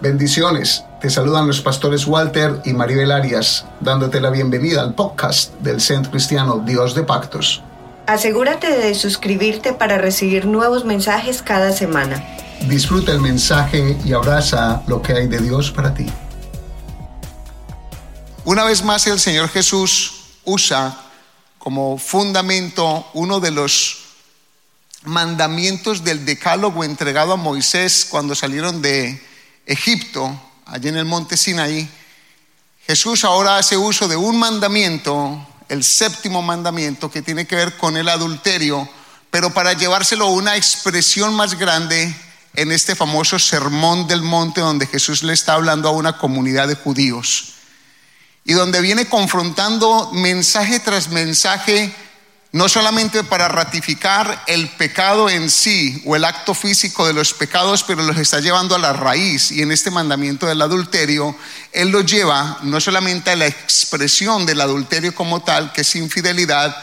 Bendiciones. Te saludan los pastores Walter y Maribel Arias, dándote la bienvenida al podcast del Centro Cristiano Dios de Pactos. Asegúrate de suscribirte para recibir nuevos mensajes cada semana. Disfruta el mensaje y abraza lo que hay de Dios para ti. Una vez más el Señor Jesús usa como fundamento uno de los mandamientos del decálogo entregado a Moisés cuando salieron de Egipto, allí en el monte Sinaí, Jesús ahora hace uso de un mandamiento, el séptimo mandamiento, que tiene que ver con el adulterio, pero para llevárselo a una expresión más grande en este famoso sermón del monte donde Jesús le está hablando a una comunidad de judíos y donde viene confrontando mensaje tras mensaje no solamente para ratificar el pecado en sí o el acto físico de los pecados, pero los está llevando a la raíz. Y en este mandamiento del adulterio, Él lo lleva no solamente a la expresión del adulterio como tal, que es infidelidad,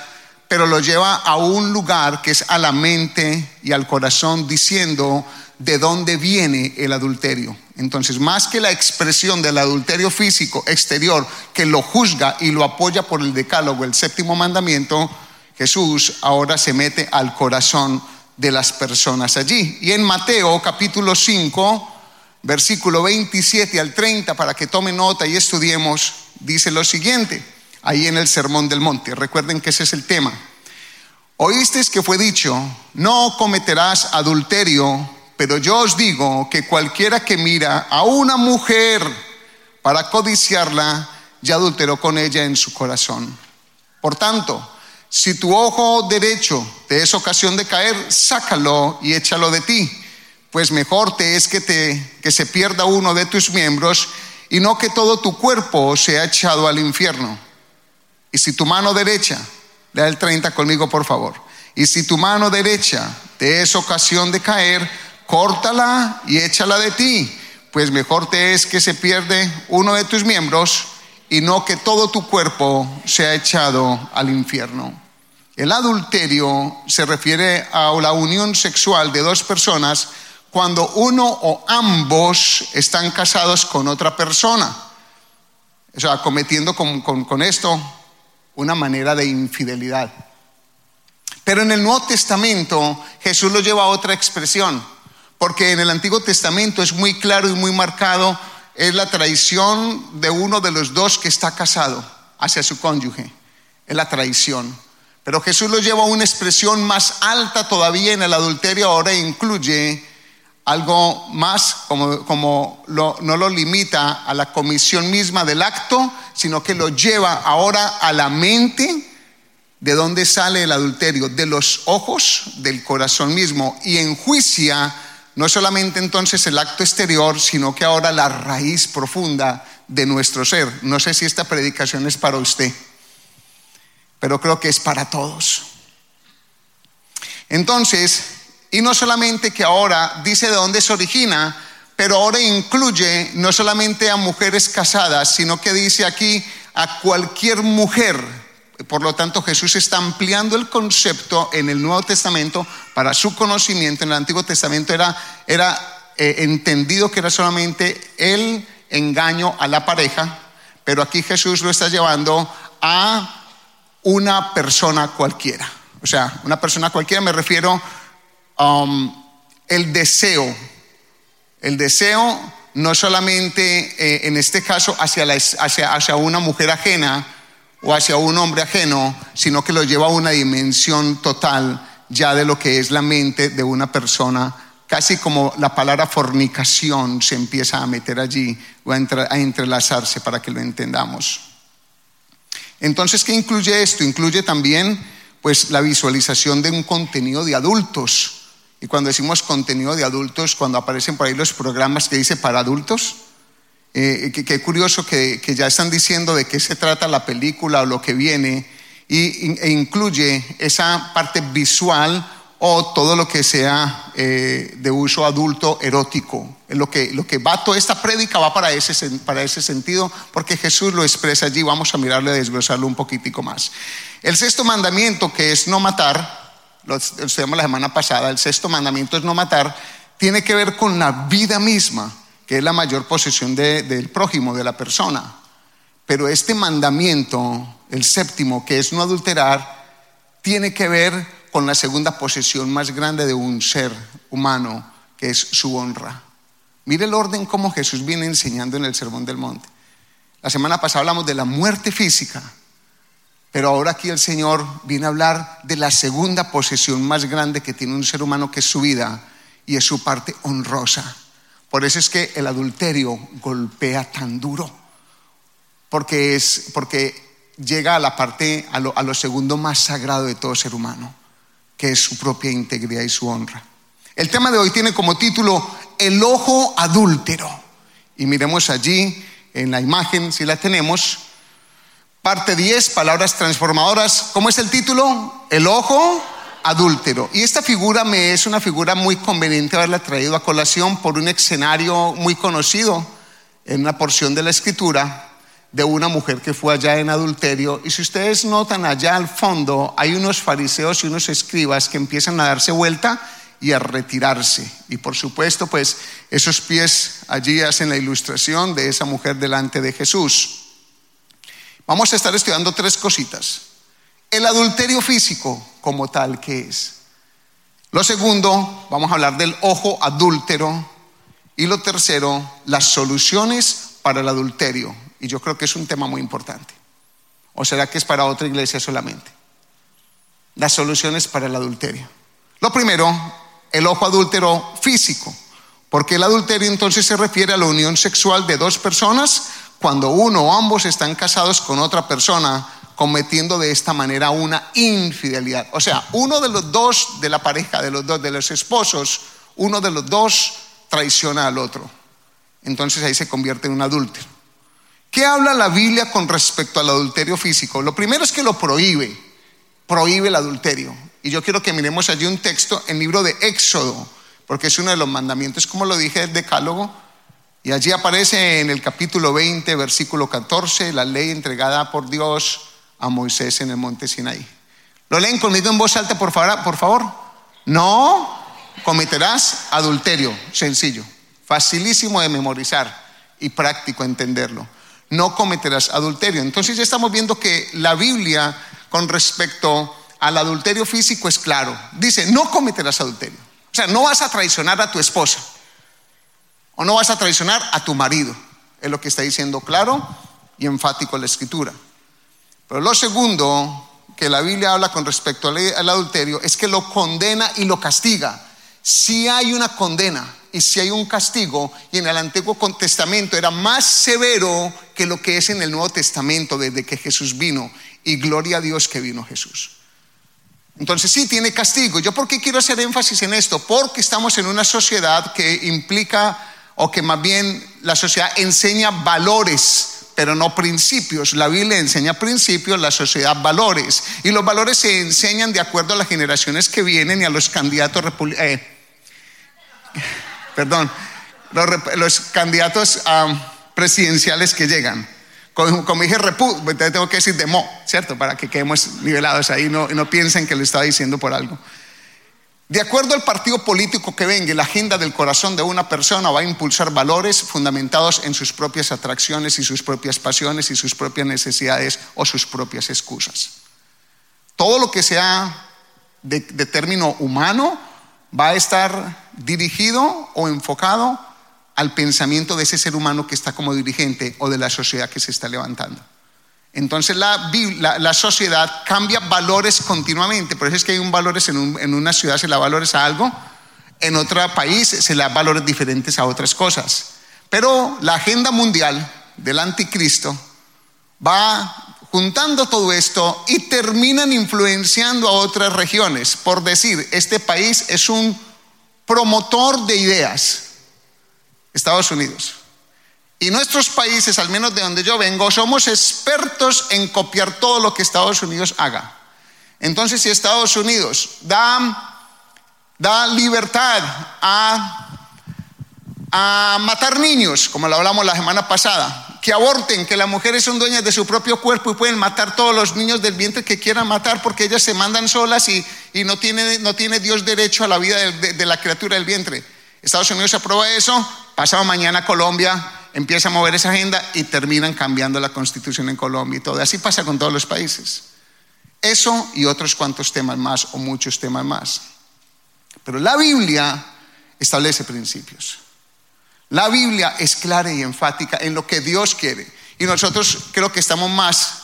pero lo lleva a un lugar que es a la mente y al corazón, diciendo de dónde viene el adulterio. Entonces, más que la expresión del adulterio físico exterior, que lo juzga y lo apoya por el decálogo, el séptimo mandamiento, Jesús ahora se mete al corazón de las personas allí. Y en Mateo capítulo 5, versículo 27 al 30, para que tome nota y estudiemos, dice lo siguiente, ahí en el Sermón del Monte. Recuerden que ese es el tema. Oísteis que fue dicho, no cometerás adulterio, pero yo os digo que cualquiera que mira a una mujer para codiciarla, ya adulteró con ella en su corazón. Por tanto, si tu ojo derecho te es ocasión de caer, sácalo y échalo de ti, pues mejor te es que, te, que se pierda uno de tus miembros y no que todo tu cuerpo sea echado al infierno. Y si tu mano derecha, lea el 30 conmigo por favor, y si tu mano derecha te es ocasión de caer, córtala y échala de ti, pues mejor te es que se pierde uno de tus miembros y no que todo tu cuerpo sea echado al infierno. El adulterio se refiere a la unión sexual de dos personas cuando uno o ambos están casados con otra persona. O sea, cometiendo con, con esto una manera de infidelidad. Pero en el Nuevo Testamento Jesús lo lleva a otra expresión, porque en el Antiguo Testamento es muy claro y muy marcado es la traición de uno de los dos que está casado hacia su cónyuge. Es la traición. Pero Jesús lo lleva a una expresión más alta todavía en el adulterio, ahora incluye algo más, como, como no lo limita a la comisión misma del acto, sino que lo lleva ahora a la mente. ¿De dónde sale el adulterio? De los ojos, del corazón mismo, y enjuicia no solamente entonces el acto exterior, sino que ahora la raíz profunda de nuestro ser. No sé si esta predicación es para usted, pero creo que es para todos. Entonces, y no solamente que ahora dice de dónde se origina, pero ahora incluye no solamente a mujeres casadas, sino que dice aquí a cualquier mujer por lo tanto, Jesús está ampliando el concepto en el Nuevo Testamento para su conocimiento. En el Antiguo Testamento era, eh, entendido que era solamente el engaño a la pareja, pero aquí Jesús lo está llevando a una persona cualquiera. O sea, una persona cualquiera me refiero a um, el deseo. El deseo no solamente eh, en este caso hacia, hacia una mujer ajena, o hacia un hombre ajeno, sino que lo lleva a una dimensión total ya de lo que es la mente de una persona, casi como la palabra fornicación se empieza a meter allí o a, entrelazarse para que lo entendamos. Entonces, ¿qué incluye esto? Incluye también pues la visualización de un contenido de adultos. Y cuando decimos contenido de adultos, cuando aparecen por ahí los programas que dice para adultos, eh, qué curioso que, ya están diciendo de qué se trata la película o lo que viene y, e incluye esa parte visual o todo lo que sea eh, de uso adulto erótico. Lo que, lo que va, toda esta prédica va para ese, para ese sentido, porque Jesús lo expresa allí. Vamos a mirarle, a desglosarlo un poquitico más. El sexto mandamiento, que es no matar, lo estudiamos la semana pasada, el sexto mandamiento es no matar, tiene que ver con la vida misma que es la mayor posesión del prójimo, de la persona. Pero este mandamiento, el séptimo, que es no adulterar, tiene que ver con la segunda posesión más grande de un ser humano, que es su honra. Mire el orden como Jesús viene enseñando en el Sermón del Monte. La semana pasada hablamos de la muerte física, pero ahora aquí el Señor viene a hablar de la segunda posesión más grande que tiene un ser humano, que es su vida, y es su parte honrosa. Por eso es que el adulterio golpea tan duro, porque, es, porque llega a la parte, a lo, a lo segundo más sagrado de todo ser humano, que es su propia integridad y su honra. El tema de hoy tiene como título El ojo adúltero. Y miremos allí en la imagen, si la tenemos, parte 10, palabras transformadoras. ¿Cómo es el título? El ojo adúltero. Y esta figura me es una figura muy conveniente haberla traído a colación por un escenario muy conocido en una porción de la escritura de una mujer que fue allá en adulterio. Y si ustedes notan allá al fondo, hay unos fariseos y unos escribas que empiezan a darse vuelta y a retirarse. Y por supuesto, pues esos pies allí hacen la ilustración de esa mujer delante de Jesús. Vamos a estar estudiando tres cositas. El adulterio físico como tal que es. Lo segundo, vamos a hablar del ojo adúltero. Y lo tercero, las soluciones para el adulterio. Y yo creo que es un tema muy importante. ¿O será que es para otra iglesia solamente? Las soluciones para el adulterio. Lo primero, el ojo adúltero físico. Porque el adulterio entonces se refiere a la unión sexual de dos personas cuando uno o ambos están casados con otra persona cometiendo de esta manera una infidelidad. O sea, uno de los dos de la pareja, de los dos, de los esposos, uno de los dos traiciona al otro. Entonces ahí se convierte en un adúltero. ¿Qué habla la Biblia con respecto al adulterio físico? Lo primero es que lo prohíbe, prohíbe el adulterio. Y yo quiero que miremos allí un texto en el libro de Éxodo, porque es uno de los mandamientos, como lo dije, el decálogo. Y allí aparece en el capítulo 20, versículo 14, la ley entregada por Dios a Moisés en el monte Sinaí. ¿Lo leen conmigo en voz alta, por favor? Por favor? No cometerás adulterio. Sencillo, facilísimo de memorizar y práctico entenderlo. No cometerás adulterio. Entonces ya estamos viendo que la Biblia con respecto al adulterio físico es claro. Dice, no cometerás adulterio. O sea, no vas a traicionar a tu esposa. O no vas a traicionar a tu marido. Es lo que está diciendo claro y enfático la escritura. Pero lo segundo que la Biblia habla con respecto al adulterio es que lo condena y lo castiga. Si hay una condena y si hay un castigo, y en el Antiguo Testamento era más severo que lo que es en el Nuevo Testamento desde que Jesús vino, y gloria a Dios que vino Jesús. Entonces sí tiene castigo. ¿Yo por qué quiero hacer énfasis en esto? Porque estamos en una sociedad que implica, o que más bien la sociedad enseña valores pero no principios. La Biblia enseña principios, la sociedad valores. Y los valores se enseñan de acuerdo a las generaciones que vienen y a los candidatos eh, perdón, los, candidatos presidenciales que llegan. Como, dije, repu, tengo que decir demo, ¿cierto? Para que quedemos nivelados ahí no, no piensen que lo estaba diciendo por algo. De acuerdo al partido político que venga, la agenda del corazón de una persona va a impulsar valores fundamentados en sus propias atracciones y sus propias pasiones y sus propias necesidades o sus propias excusas. Todo lo que sea de término humano va a estar dirigido o enfocado al pensamiento de ese ser humano que está como dirigente o de la sociedad que se está levantando. Entonces la, sociedad cambia valores continuamente, por eso es que hay un valores en, una ciudad se da valores a algo, en otro país se le da valores diferentes a otras cosas. Pero la agenda mundial del anticristo va juntando todo esto y terminan influenciando a otras regiones. Por decir, este país es un promotor de ideas, Estados Unidos. Y nuestros países, al menos de donde yo vengo, somos expertos en copiar todo lo que Estados Unidos haga. Entonces, si Estados Unidos da, da libertad a, a matar niños, como lo hablamos la semana pasada, que aborten, que las mujeres son dueñas de su propio cuerpo y pueden matar todos los niños del vientre que quieran matar porque ellas se mandan solas y, y no, tiene, no tiene Dios derecho a la vida de, de la criatura del vientre. Estados Unidos aprueba eso pasado mañana Colombia empieza a mover esa agenda y terminan cambiando la constitución en Colombia y todo. Así pasa con todos los países. Eso y otros cuantos temas más o muchos temas más. Pero la Biblia establece principios. La Biblia es clara y enfática en lo que Dios quiere. Y nosotros creo que estamos más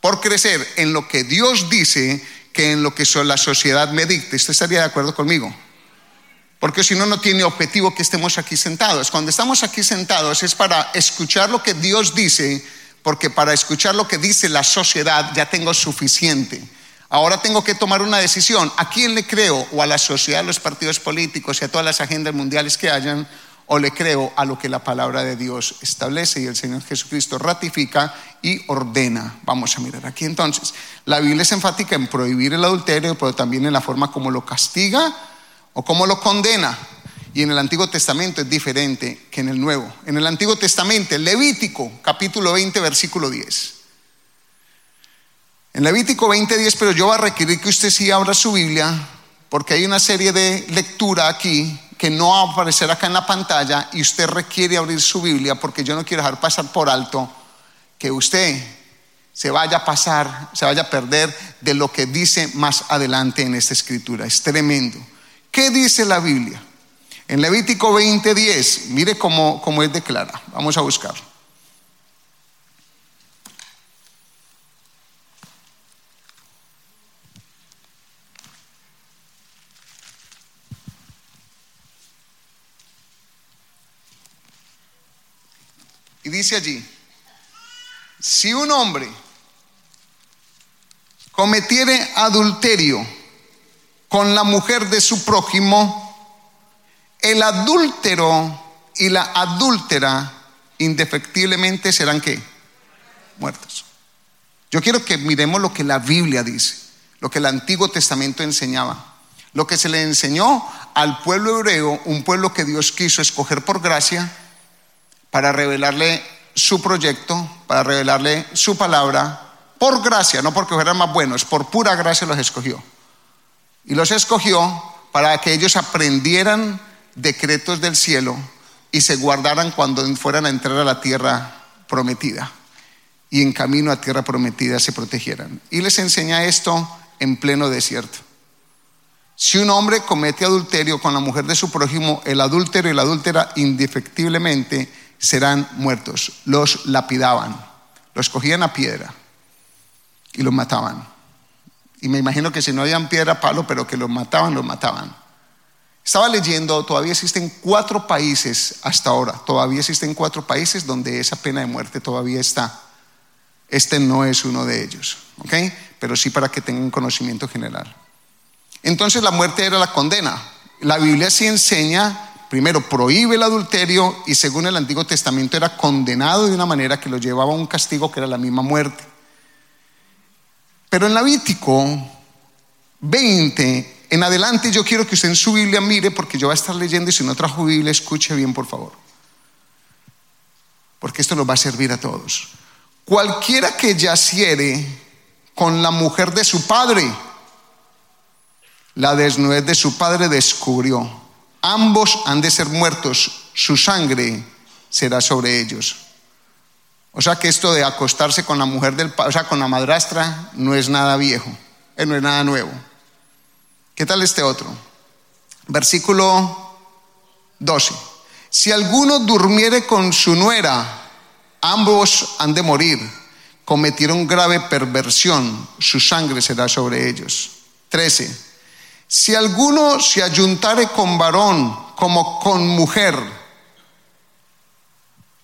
por crecer en lo que Dios dice que en lo que la sociedad me dicte. ¿Usted estaría de acuerdo conmigo? Porque si no, no tiene objetivo que estemos aquí sentados. Cuando estamos aquí sentados es para escuchar lo que Dios dice, porque para escuchar lo que dice la sociedad ya tengo suficiente. Ahora tengo que tomar una decisión. ¿A quién le creo? ¿O a la sociedad, a los partidos políticos y a todas las agendas mundiales que hayan? ¿O le creo a lo que la palabra de Dios establece y el Señor Jesucristo ratifica y ordena? Vamos a mirar aquí entonces. La Biblia es enfática en prohibir el adulterio, pero también en la forma como lo castiga o cómo lo condena. Y en el Antiguo Testamento es diferente que en el Nuevo. En el Antiguo Testamento, Levítico, capítulo 20, versículo 10. En Levítico 20, 10, pero yo voy a requerir que usted sí abra su Biblia, porque hay una serie de lectura aquí que no va a aparecer acá en la pantalla y usted requiere abrir su Biblia porque yo no quiero dejar pasar por alto que usted se vaya a pasar, se vaya a perder de lo que dice más adelante en esta escritura. Es tremendo. ¿Qué dice la Biblia? En Levítico 20:10, mire cómo, cómo es declara. Vamos a buscarlo. Y dice allí, si un hombre cometiere adulterio, con la mujer de su prójimo, el adúltero y la adúltera indefectiblemente serán qué? Muertos. Yo quiero que miremos lo que la Biblia dice, lo que el Antiguo Testamento enseñaba, lo que se le enseñó al pueblo hebreo, un pueblo que Dios quiso escoger por gracia para revelarle su proyecto, para revelarle su palabra, por gracia, no porque fueran más buenos, por pura gracia los escogió. Y los escogió para que ellos aprendieran decretos del cielo y se guardaran cuando fueran a entrar a la tierra prometida. Y en camino a tierra prometida se protegieran. Y les enseña esto en pleno desierto. Si un hombre comete adulterio con la mujer de su prójimo, el adúltero y la adúltera indefectiblemente serán muertos. Los lapidaban, los cogían a piedra y los mataban. Y me imagino que si no habían piedra, palo, pero que los mataban, los mataban. Estaba leyendo, todavía existen cuatro países hasta ahora, todavía existen cuatro países donde esa pena de muerte todavía está. Este no es uno de ellos, ¿ok? Pero sí para que tengan conocimiento general. Entonces la muerte era la condena. La Biblia sí enseña, primero prohíbe el adulterio y según el Antiguo Testamento era condenado de una manera que lo llevaba a un castigo que era la misma muerte. Pero en Levítico 20 en adelante yo quiero que usted en su Biblia mire porque yo voy a estar leyendo y si no trajo Biblia escuche bien por favor. Porque esto nos va a servir a todos. Cualquiera que yaciere con la mujer de su padre, la desnudez de su padre descubrió. Ambos han de ser muertos, su sangre será sobre ellos. O sea que esto de acostarse con la mujer del o sea, con la madrastra, no es nada viejo, eh, no es nada nuevo. ¿Qué tal este otro? Versículo 12. Si alguno durmiere con su nuera, ambos han de morir. Cometieron grave perversión, su sangre será sobre ellos. 13. Si alguno se ayuntare con varón como con mujer,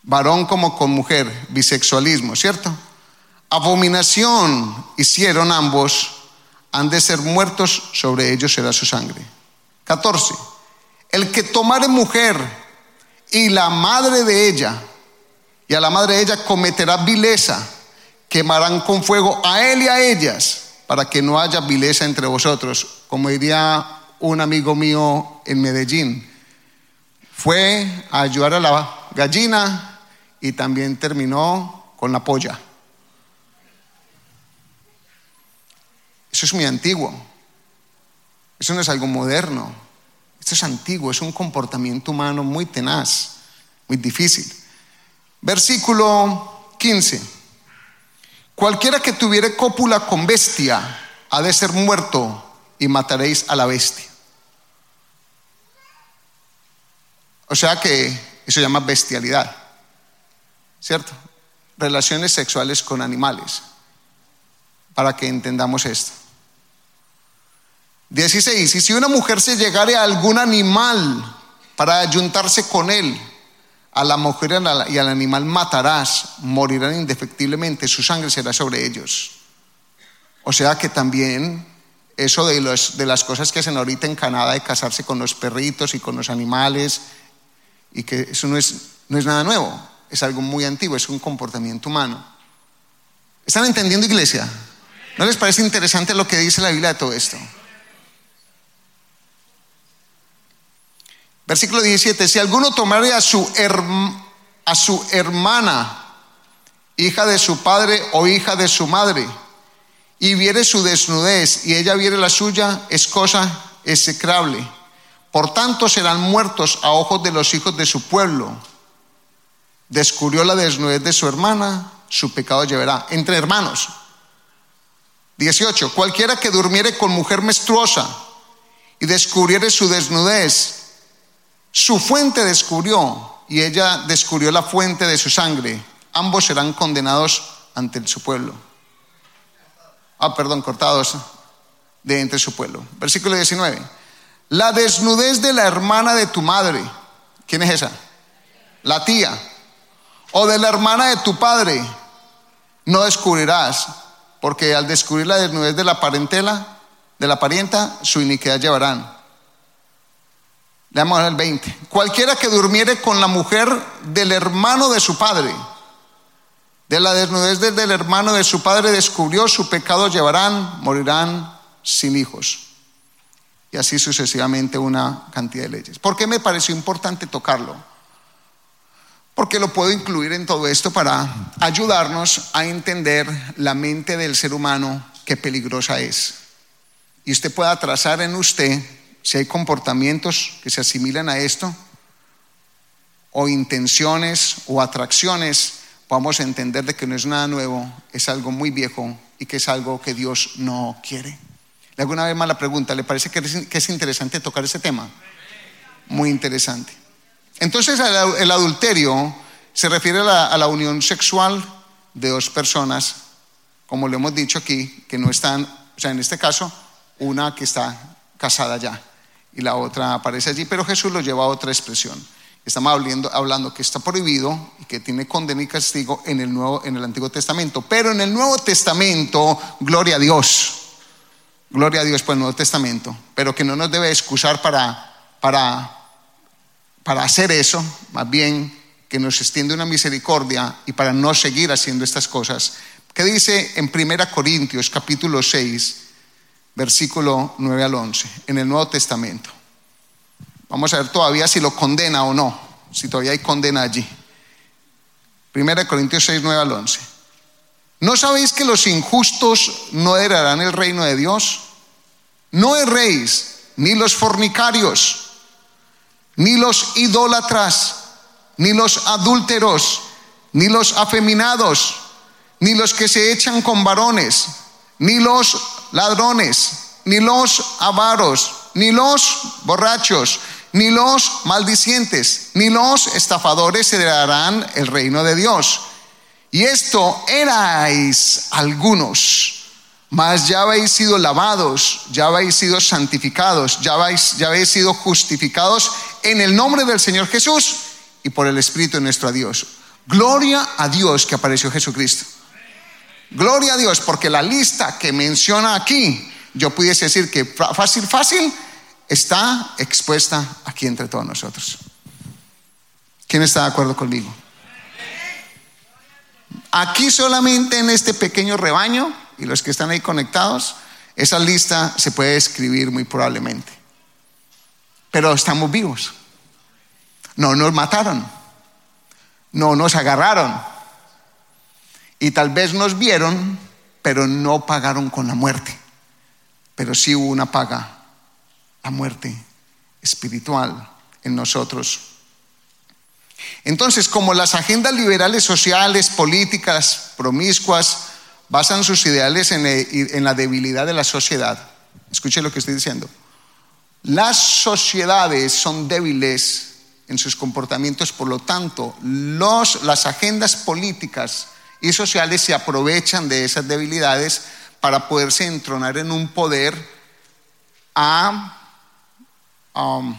varón como con mujer, bisexualismo, ¿cierto? Abominación hicieron ambos, han de ser muertos, sobre ellos será su sangre. 14. El que tomare mujer y la madre de ella, y a la madre de ella cometerá vileza, quemarán con fuego a él y a ellas, para que no haya vileza entre vosotros. Como diría un amigo mío en Medellín, fue a ayudar a la gallina y también terminó con la polla. Eso es muy antiguo. Eso no es algo moderno. Esto es antiguo, es un comportamiento humano muy tenaz. muy difícil. Versículo 15. Cualquiera que tuviere cópula con bestia ha de ser muerto y mataréis a la bestia. O sea que eso se llama bestialidad, ¿cierto? Relaciones sexuales con animales, para que entendamos esto. 16. Y si una mujer se llegare a algún animal para ayuntarse con él, a la mujer y al animal matarás, morirán indefectiblemente, su sangre será sobre ellos. O sea que también eso de, las cosas que hacen ahorita en Canadá, de casarse con los perritos y con los animales, y que eso no es, no es nada nuevo, es algo muy antiguo, es un comportamiento humano. ¿Están entendiendo, iglesia? ¿No les parece interesante lo que dice la Biblia de todo esto? Versículo 17, si alguno tomare a su, a su hermana, hija de su padre o hija de su madre, y viere su desnudez y ella viere la suya, es cosa execrable. Por tanto serán muertos a ojos de los hijos de su pueblo. Descubrió la desnudez de su hermana, su pecado llevará. Entre hermanos. 18. Cualquiera que durmiere con mujer menstruosa y descubriere su desnudez, su fuente descubrió y ella descubrió la fuente de su sangre. Ambos serán condenados ante su pueblo. Ah, perdón, cortados de entre su pueblo. Versículo 19. La desnudez de la hermana de tu madre. ¿Quién es esa? La tía. O de la hermana de tu padre. No descubrirás, porque al descubrir la desnudez de la parentela, de la parienta, su iniquidad llevarán. Leamos el 20. Cualquiera que durmiere con la mujer del hermano de su padre, de la desnudez del hermano de su padre descubrió, su pecado llevarán, morirán sin hijos. Y así sucesivamente una cantidad de leyes. ¿Por qué me pareció importante tocarlo? Porque lo puedo incluir en todo esto para ayudarnos a entender la mente del ser humano, qué peligrosa es. Y usted pueda trazar en usted si hay comportamientos que se asimilan a esto, o intenciones o atracciones, vamos a entender de que no es nada nuevo, es algo muy viejo y que es algo que Dios no quiere. Le hago una vez más la pregunta, ¿le parece que es, interesante tocar ese tema? Muy interesante. Entonces el adulterio se refiere a la, unión sexual de dos personas, como lo hemos dicho aquí, que no están, o sea, en este caso, una que está casada ya y la otra aparece allí, pero Jesús lo lleva a otra expresión. Estamos hablando, hablando que está prohibido y que tiene condena y castigo en el, Nuevo, en el Antiguo Testamento, pero en el Nuevo Testamento, gloria a Dios, gloria a Dios por el Nuevo Testamento, pero que no nos debe excusar para, para, para hacer eso, más bien que nos extiende una misericordia y para no seguir haciendo estas cosas. ¿Qué dice en 1 Corintios capítulo 6? versículo 9 al 11, en el Nuevo Testamento. Vamos a ver todavía si lo condena o no, si todavía hay condena allí. Primera Corintios 6, 9 al 11. ¿No sabéis que los injustos no heredarán el reino de Dios? No erréis, ni los fornicarios, ni los idólatras, ni los adúlteros, ni los afeminados, ni los que se echan con varones ni los ladrones, ni los avaros, ni los borrachos, ni los maldicientes, ni los estafadores heredarán el reino de Dios. Y esto erais algunos, mas ya habéis sido lavados, ya habéis sido santificados, ya habéis, ya habéis sido justificados en el nombre del Señor Jesús y por el Espíritu de nuestro Dios. Gloria a Dios que apareció Jesucristo. Gloria a Dios, porque la lista que menciona aquí, yo pudiese decir que fácil, fácil, está expuesta aquí entre todos nosotros. ¿Quién está de acuerdo conmigo? Aquí solamente en este pequeño rebaño y los que están ahí conectados, esa lista se puede escribir muy probablemente. Pero estamos vivos. No nos mataron. No nos agarraron y tal vez nos vieron, pero no pagaron con la muerte. Pero sí hubo una paga, la muerte espiritual en nosotros. Entonces, como las agendas liberales sociales, políticas, promiscuas, basan sus ideales en, en la debilidad de la sociedad, escuche lo que estoy diciendo, las sociedades son débiles en sus comportamientos, por lo tanto, las agendas políticas y sociales se aprovechan de esas debilidades para poderse entronar en un poder a um,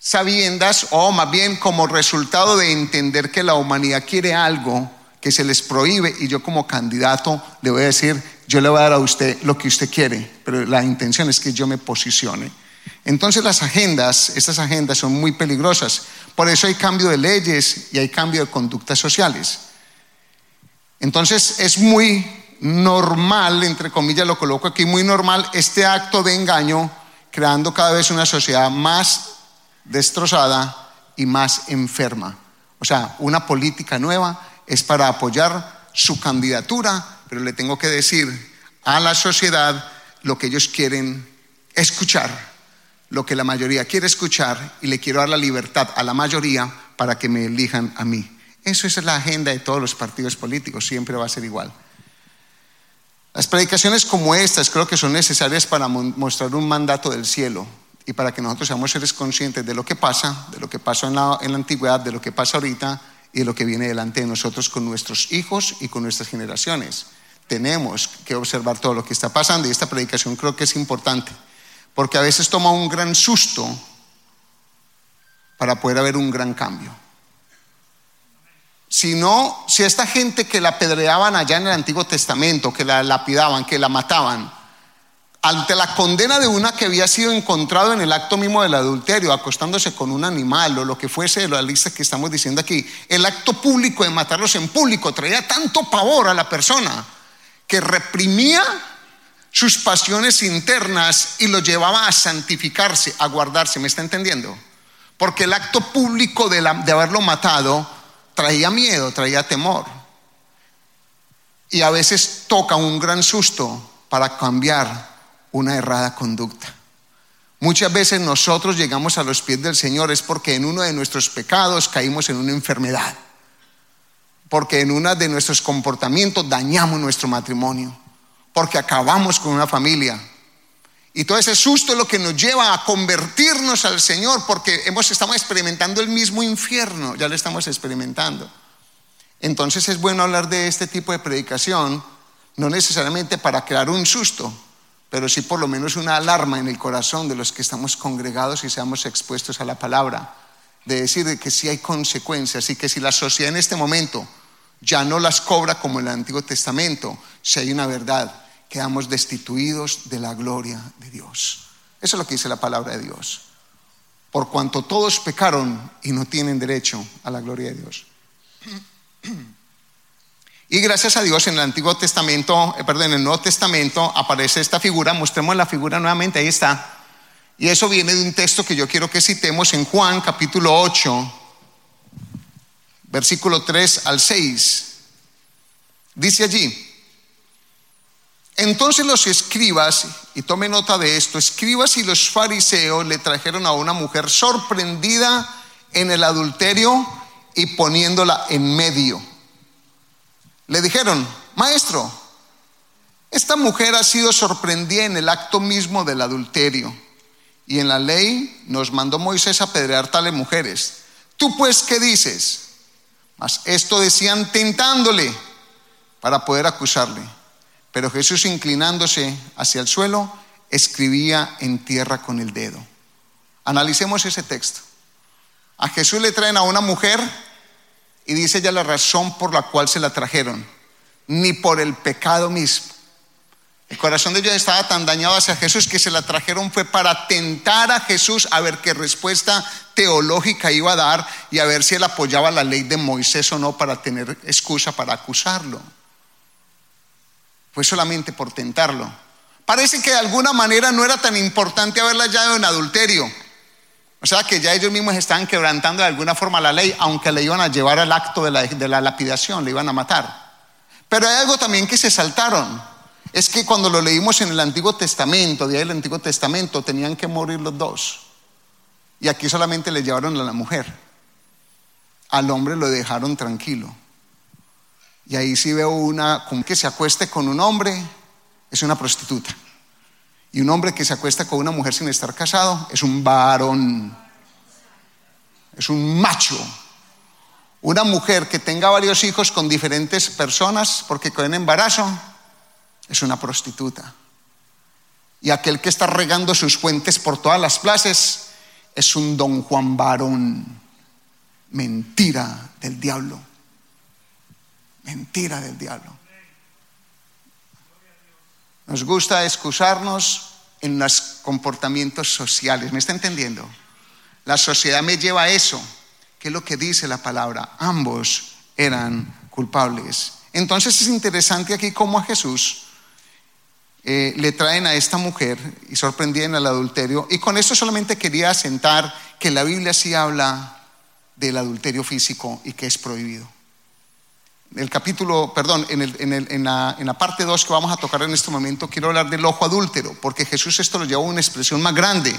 sabiendas o más bien como resultado de entender que la humanidad quiere algo que se les prohíbe y yo como candidato le voy a decir, yo le voy a dar a usted lo que usted quiere, pero la intención es que yo me posicione. Entonces las agendas, estas agendas son muy peligrosas. Por eso hay cambio de leyes y hay cambio de conductas sociales. Entonces es muy normal, entre comillas lo coloco aquí, muy normal este acto de engaño creando cada vez una sociedad más destrozada y más enferma. O sea, una política nueva es para apoyar su candidatura, pero le tengo que decir a la sociedad lo que ellos quieren escuchar lo que la mayoría quiere escuchar y le quiero dar la libertad a la mayoría para que me elijan a mí. Eso es la agenda de todos los partidos políticos, siempre va a ser igual. Las predicaciones como estas creo que son necesarias para mostrar un mandato del cielo y para que nosotros seamos seres conscientes de lo que pasa, de lo que pasó en la, en la antigüedad, de lo que pasa ahorita y de lo que viene delante de nosotros con nuestros hijos y con nuestras generaciones. Tenemos que observar todo lo que está pasando y esta predicación creo que es importante porque a veces toma un gran susto para poder haber un gran cambio. Si no, si esta gente que la apedreaban allá en el Antiguo Testamento, que la lapidaban, que la mataban, ante la condena de una que había sido encontrado en el acto mismo del adulterio, acostándose con un animal o lo que fuese de la lista que estamos diciendo aquí, el acto público de matarlos en público traía tanto pavor a la persona que reprimía sus pasiones internas y lo llevaba a santificarse, a guardarse. ¿Me está entendiendo? Porque el acto público de, haberlo matado traía miedo, traía temor. Y a veces toca un gran susto para cambiar una errada conducta. Muchas veces nosotros llegamos a los pies del Señor es porque en uno de nuestros pecados caímos en una enfermedad, porque en uno de nuestros comportamientos dañamos nuestro matrimonio porque acabamos con una familia. Y todo ese susto es lo que nos lleva a convertirnos al Señor, porque hemos, estamos experimentando el mismo infierno, ya lo estamos experimentando. Entonces es bueno hablar de este tipo de predicación, no necesariamente para crear un susto, pero sí por lo menos una alarma en el corazón de los que estamos congregados y seamos expuestos a la palabra, de decir que sí hay consecuencias y que si la sociedad en este momento ya no las cobra como en el Antiguo Testamento, si hay una verdad quedamos destituidos de la gloria de Dios. Eso es lo que dice la palabra de Dios. Por cuanto todos pecaron y no tienen derecho a la gloria de Dios. Y gracias a Dios en el Antiguo Testamento, eh, perdón, en el Nuevo Testamento aparece esta figura, mostremos la figura nuevamente, ahí está. Y eso viene de un texto que yo quiero que citemos en Juan capítulo 8, versículo 3 al 6. Dice allí, entonces los escribas, y tome nota de esto, escribas y los fariseos le trajeron a una mujer sorprendida en el adulterio y poniéndola en medio. Le dijeron, maestro, esta mujer ha sido sorprendida en el acto mismo del adulterio. Y en la ley nos mandó Moisés apedrear tales mujeres. ¿Tú pues qué dices? Mas esto decían tentándole para poder acusarle. Pero Jesús inclinándose hacia el suelo, escribía en tierra con el dedo. Analicemos ese texto. A Jesús le traen a una mujer y dice ya la razón por la cual se la trajeron, ni por el pecado mismo. El corazón de ellos estaba tan dañado hacia Jesús que se la trajeron fue para tentar a Jesús a ver qué respuesta teológica iba a dar y a ver si él apoyaba la ley de Moisés o no para tener excusa para acusarlo fue solamente por tentarlo. Parece que de alguna manera no era tan importante haberla hallado en adulterio. O sea que ya ellos mismos estaban quebrantando de alguna forma la ley, aunque le iban a llevar al acto de la, lapidación, le iban a matar. Pero hay algo también que se saltaron. Es que cuando lo leímos en el Antiguo Testamento, de ahí el Antiguo Testamento, tenían que morir los dos. Y aquí solamente le llevaron a la mujer. al hombre lo dejaron tranquilo. Y ahí sí veo una que se acueste con un hombre, es una prostituta. Y un hombre que se acuesta con una mujer sin estar casado es un varón, es un macho. Una mujer que tenga varios hijos con diferentes personas porque con embarazo es una prostituta. Y aquel que está regando sus fuentes por todas las plazas es un don Juan varón. Mentira del diablo. Mentira del diablo. Nos gusta excusarnos en los comportamientos sociales. ¿Me está entendiendo? La sociedad me lleva a eso. ¿Qué es lo que dice la palabra? Ambos eran culpables. Entonces es interesante aquí cómo a Jesús eh, le traen a esta mujer y sorprendían al adulterio. Y con esto solamente quería asentar que la Biblia sí habla del adulterio físico y que es prohibido. El capítulo, perdón, en, la, parte 2 que vamos a tocar en este momento, quiero hablar del ojo adúltero, porque Jesús esto lo lleva a una expresión más grande.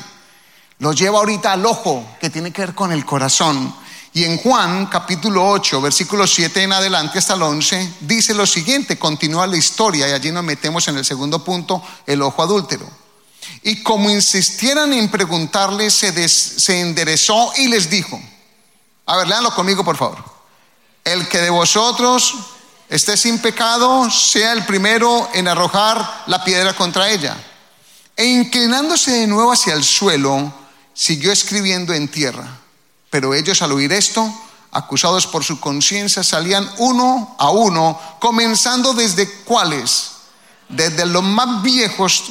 Lo lleva ahorita al ojo, que tiene que ver con el corazón. Y en Juan capítulo 8, versículo 7 en adelante hasta el 11, dice lo siguiente, continúa la historia y allí nos metemos en el segundo punto, el ojo adúltero. Y como insistieran en preguntarle, se, se enderezó y les dijo, a ver, léanlo conmigo por favor, el que de vosotros esté sin pecado, sea el primero en arrojar la piedra contra ella. E inclinándose de nuevo hacia el suelo, siguió escribiendo en tierra. Pero ellos al oír esto, acusados por su conciencia, salían uno a uno, comenzando desde cuáles, desde los más viejos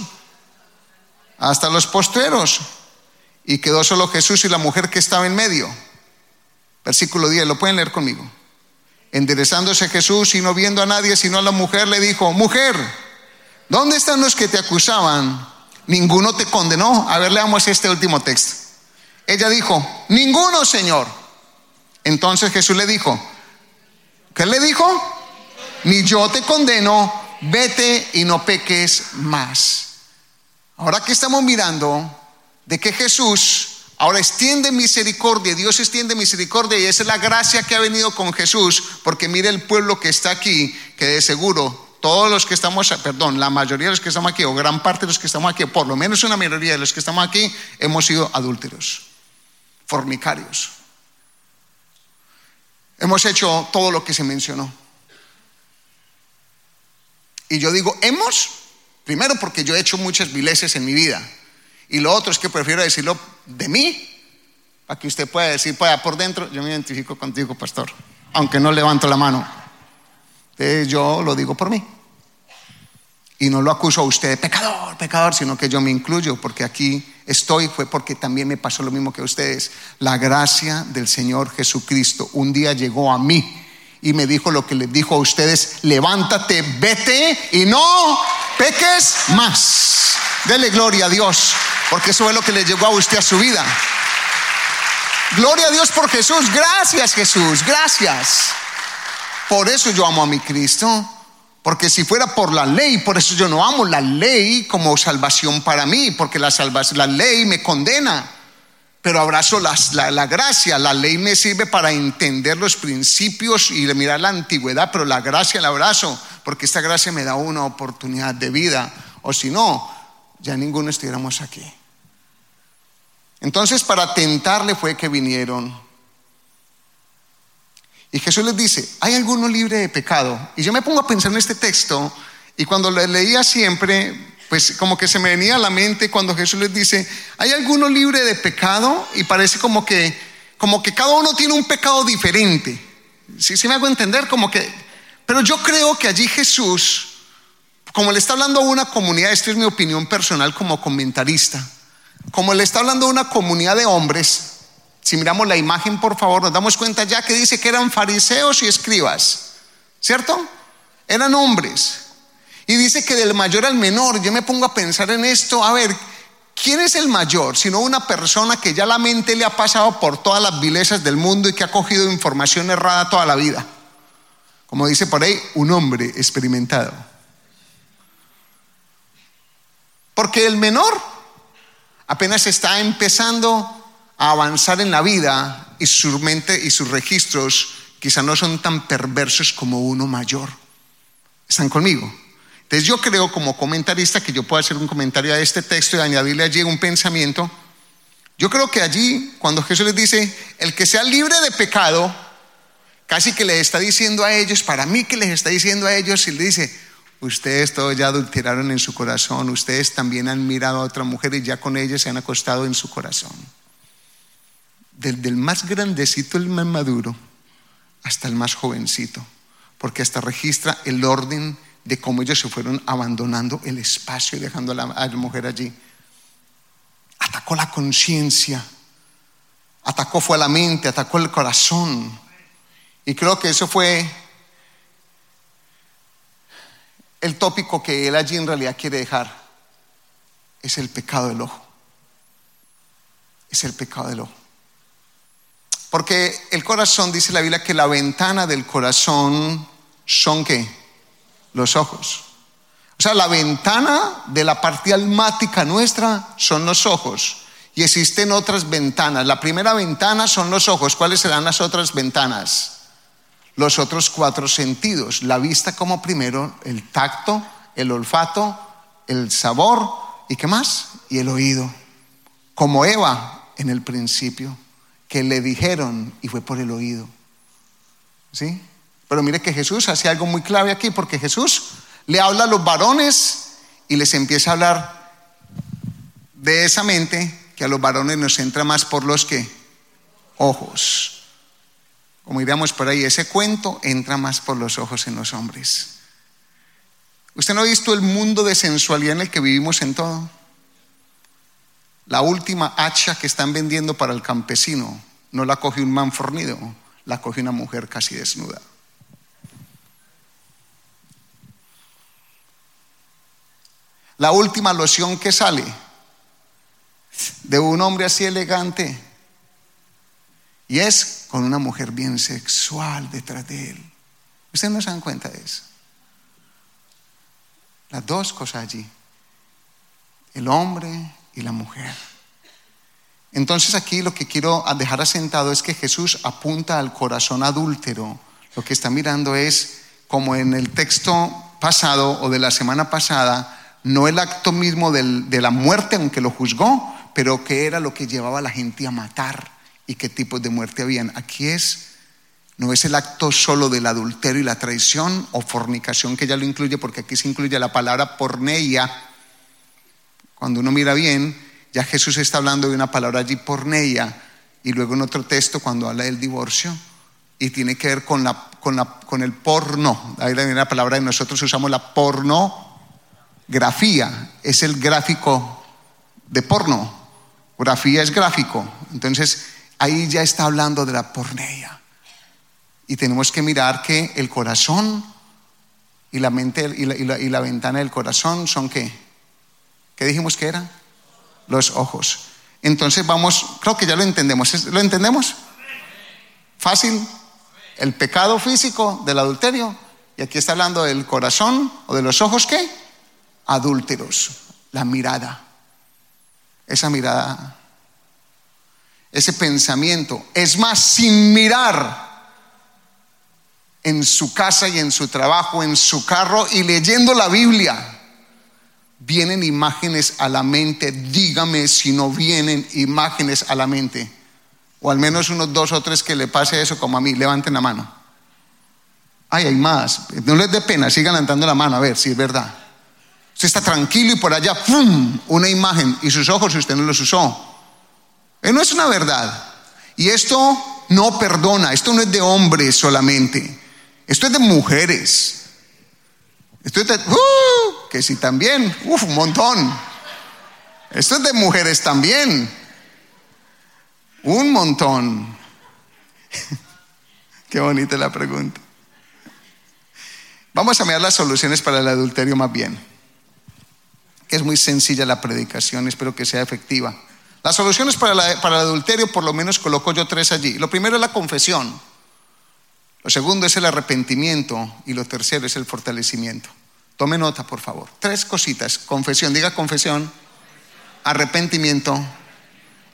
hasta los postreros. Y quedó solo Jesús y la mujer que estaba en medio. Versículo 10, lo pueden leer conmigo. Enderezándose Jesús y no viendo a nadie sino a la mujer, le dijo, mujer, ¿dónde están los que te acusaban? Ninguno te condenó. A ver, leamos este último texto. Ella dijo, ninguno, Señor. Entonces Jesús le dijo, ¿qué le dijo? Ni yo te condeno, vete y no peques más. Ahora que estamos mirando de que Jesús ahora extiende misericordia, Dios extiende misericordia y esa es la gracia que ha venido con Jesús, porque mire el pueblo que está aquí, que de seguro todos los que estamos, perdón, la mayoría de los que estamos aquí, o gran parte de los que estamos aquí, por lo menos una mayoría de los que estamos aquí, hemos sido adúlteros fornicarios. Hemos hecho todo lo que se mencionó. Y yo digo, hemos, primero porque yo he hecho muchas vileces en mi vida. Y lo otro es que prefiero decirlo de mí, para que usted pueda decir, pueda por dentro, yo me identifico contigo, pastor, aunque no levanto la mano. yo lo digo por mí. Y no lo acuso a usted de pecador, pecador, sino que yo me incluyo, porque aquí estoy fue porque también me pasó lo mismo que a ustedes. La gracia del Señor Jesucristo un día llegó a mí y me dijo lo que les dijo a ustedes, levántate, vete y no peques más. Dele gloria a Dios, porque eso es lo que le llegó a usted a su vida. Gloria a Dios por Jesús, gracias Jesús, gracias. Por eso yo amo a mi Cristo. Porque si fuera por la ley, por eso yo no amo la ley como salvación para mí, porque la, la ley me condena. Pero abrazo la, la, gracia, la ley me sirve para entender los principios y mirar la antigüedad, pero la gracia la abrazo, porque esta gracia me da una oportunidad de vida, o si no, ya ninguno estuviéramos aquí. Entonces para tentarle fue que vinieron y Jesús les dice, ¿hay alguno libre de pecado? Y yo me pongo a pensar en este texto y cuando lo leía siempre, pues como que se me venía a la mente cuando Jesús les dice, ¿hay alguno libre de pecado? Y parece como que, como que cada uno tiene un pecado diferente. Si ¿Sí, me hago entender? Como que, pero yo creo que allí Jesús, como le está hablando a una comunidad, esto es mi opinión personal como comentarista, como le está hablando a una comunidad de hombres, si miramos la imagen, por favor, nos damos cuenta ya que dice que eran fariseos y escribas, ¿cierto? Eran hombres. Y dice que del mayor al menor, yo me pongo a pensar en esto, a ver, ¿quién es el mayor? Sino una persona que ya la mente le ha pasado por todas las vilezas del mundo y que ha cogido información errada toda la vida. Como dice por ahí, un hombre experimentado. Porque el menor apenas está empezando a avanzar en la vida y su mente y sus registros quizá no son tan perversos como uno mayor. ¿Están conmigo? Entonces yo creo como comentarista que yo puedo hacer un comentario a este texto y añadirle allí un pensamiento. Yo creo que allí, cuando Jesús les dice, el que sea libre de pecado, casi que les está diciendo a ellos, para mí que les está diciendo a ellos, y le dice, ustedes todos ya adulteraron en su corazón, ustedes también han mirado a otra mujer y ya con ella se han acostado en su corazón. Desde el más grandecito, el más maduro, hasta el más jovencito, porque hasta registra el orden de cómo ellos se fueron abandonando el espacio y dejando a la, mujer allí. Atacó la conciencia, atacó fue a la mente, atacó el corazón. Y creo que eso fue el tópico que él allí en realidad quiere dejar. Es el pecado del ojo. Es el pecado del ojo. Porque el corazón, dice la Biblia, que la ventana del corazón son qué? los ojos. O sea, la ventana de la parte almática nuestra son los ojos. Y existen otras ventanas. La primera ventana son los ojos. ¿Cuáles serán las otras ventanas? Los otros cuatro sentidos. La vista como primero, el tacto, el olfato, el sabor y qué más? Y el oído. Como Eva en el principio, que le dijeron y fue por el oído. ¿Sí? Pero mire que Jesús hace algo muy clave aquí, porque Jesús le habla a los varones y les empieza a hablar de esa mente que a los varones nos entra más por los que ojos. Como diríamos por ahí, ese cuento entra más por los ojos en los hombres. ¿Usted no ha visto el mundo de sensualidad en el que vivimos en todo? La última hacha que están vendiendo para el campesino no la coge un man fornido, la coge una mujer casi desnuda. La última loción que sale de un hombre así elegante y es con una mujer bien sexual detrás de él. Ustedes no se dan cuenta de eso. Las dos cosas allí, el hombre y la mujer. Entonces aquí lo que quiero dejar asentado es que Jesús apunta al corazón adúltero. Lo que está mirando es como en el texto pasado o de la semana pasada, no el acto mismo de la muerte, aunque lo juzgó, pero qué era lo que llevaba a la gente a matar y qué tipos de muerte habían. Aquí es, no es el acto solo del adulterio y la traición o fornicación que ya lo incluye, porque aquí se incluye la palabra porneia. Cuando uno mira bien, ya Jesús está hablando de una palabra allí porneia, y luego en otro texto cuando habla del divorcio, y tiene que ver con, la, con, la, con el porno. Ahí viene la palabra de nosotros usamos la porno grafía es el gráfico de porno. Grafía es gráfico. Entonces, ahí ya está hablando de la porneia. Y tenemos que mirar que el corazón y la mente y la, ventana del corazón son qué? ¿Qué dijimos que eran? Los ojos. Entonces vamos, creo que ya lo entendemos. ¿Lo entendemos? Fácil. El pecado físico del adulterio. Y aquí está hablando del corazón o de los ojos, ¿qué? adúlteros, la mirada, esa mirada, ese pensamiento. Es más, sin mirar en su casa y en su trabajo, en su carro y leyendo la Biblia, vienen imágenes a la mente. Dígame si no vienen imágenes a la mente. O al menos unos dos o tres que le pase eso como a mí. Levanten la mano. Ay, hay más. No les dé pena, sigan levantando la mano a ver si es verdad. Usted está tranquilo y por allá, ¡pum! Una imagen y sus ojos usted no los usó. Eh, no es una verdad. Y esto no perdona, esto no es de hombres solamente, esto es de mujeres. Esto es de, ¡uh! que sí también, ¡uf! Un montón. Esto es de mujeres también. Un montón. Qué bonita la pregunta. Vamos a mirar las soluciones para el adulterio más bien es muy sencilla la predicación, espero que sea efectiva. Las soluciones para, para el adulterio, por lo menos coloco yo tres allí. Lo primero es la confesión, lo segundo es el arrepentimiento y lo tercero es el fortalecimiento. Tome nota, por favor. Tres cositas. Confesión, diga confesión, arrepentimiento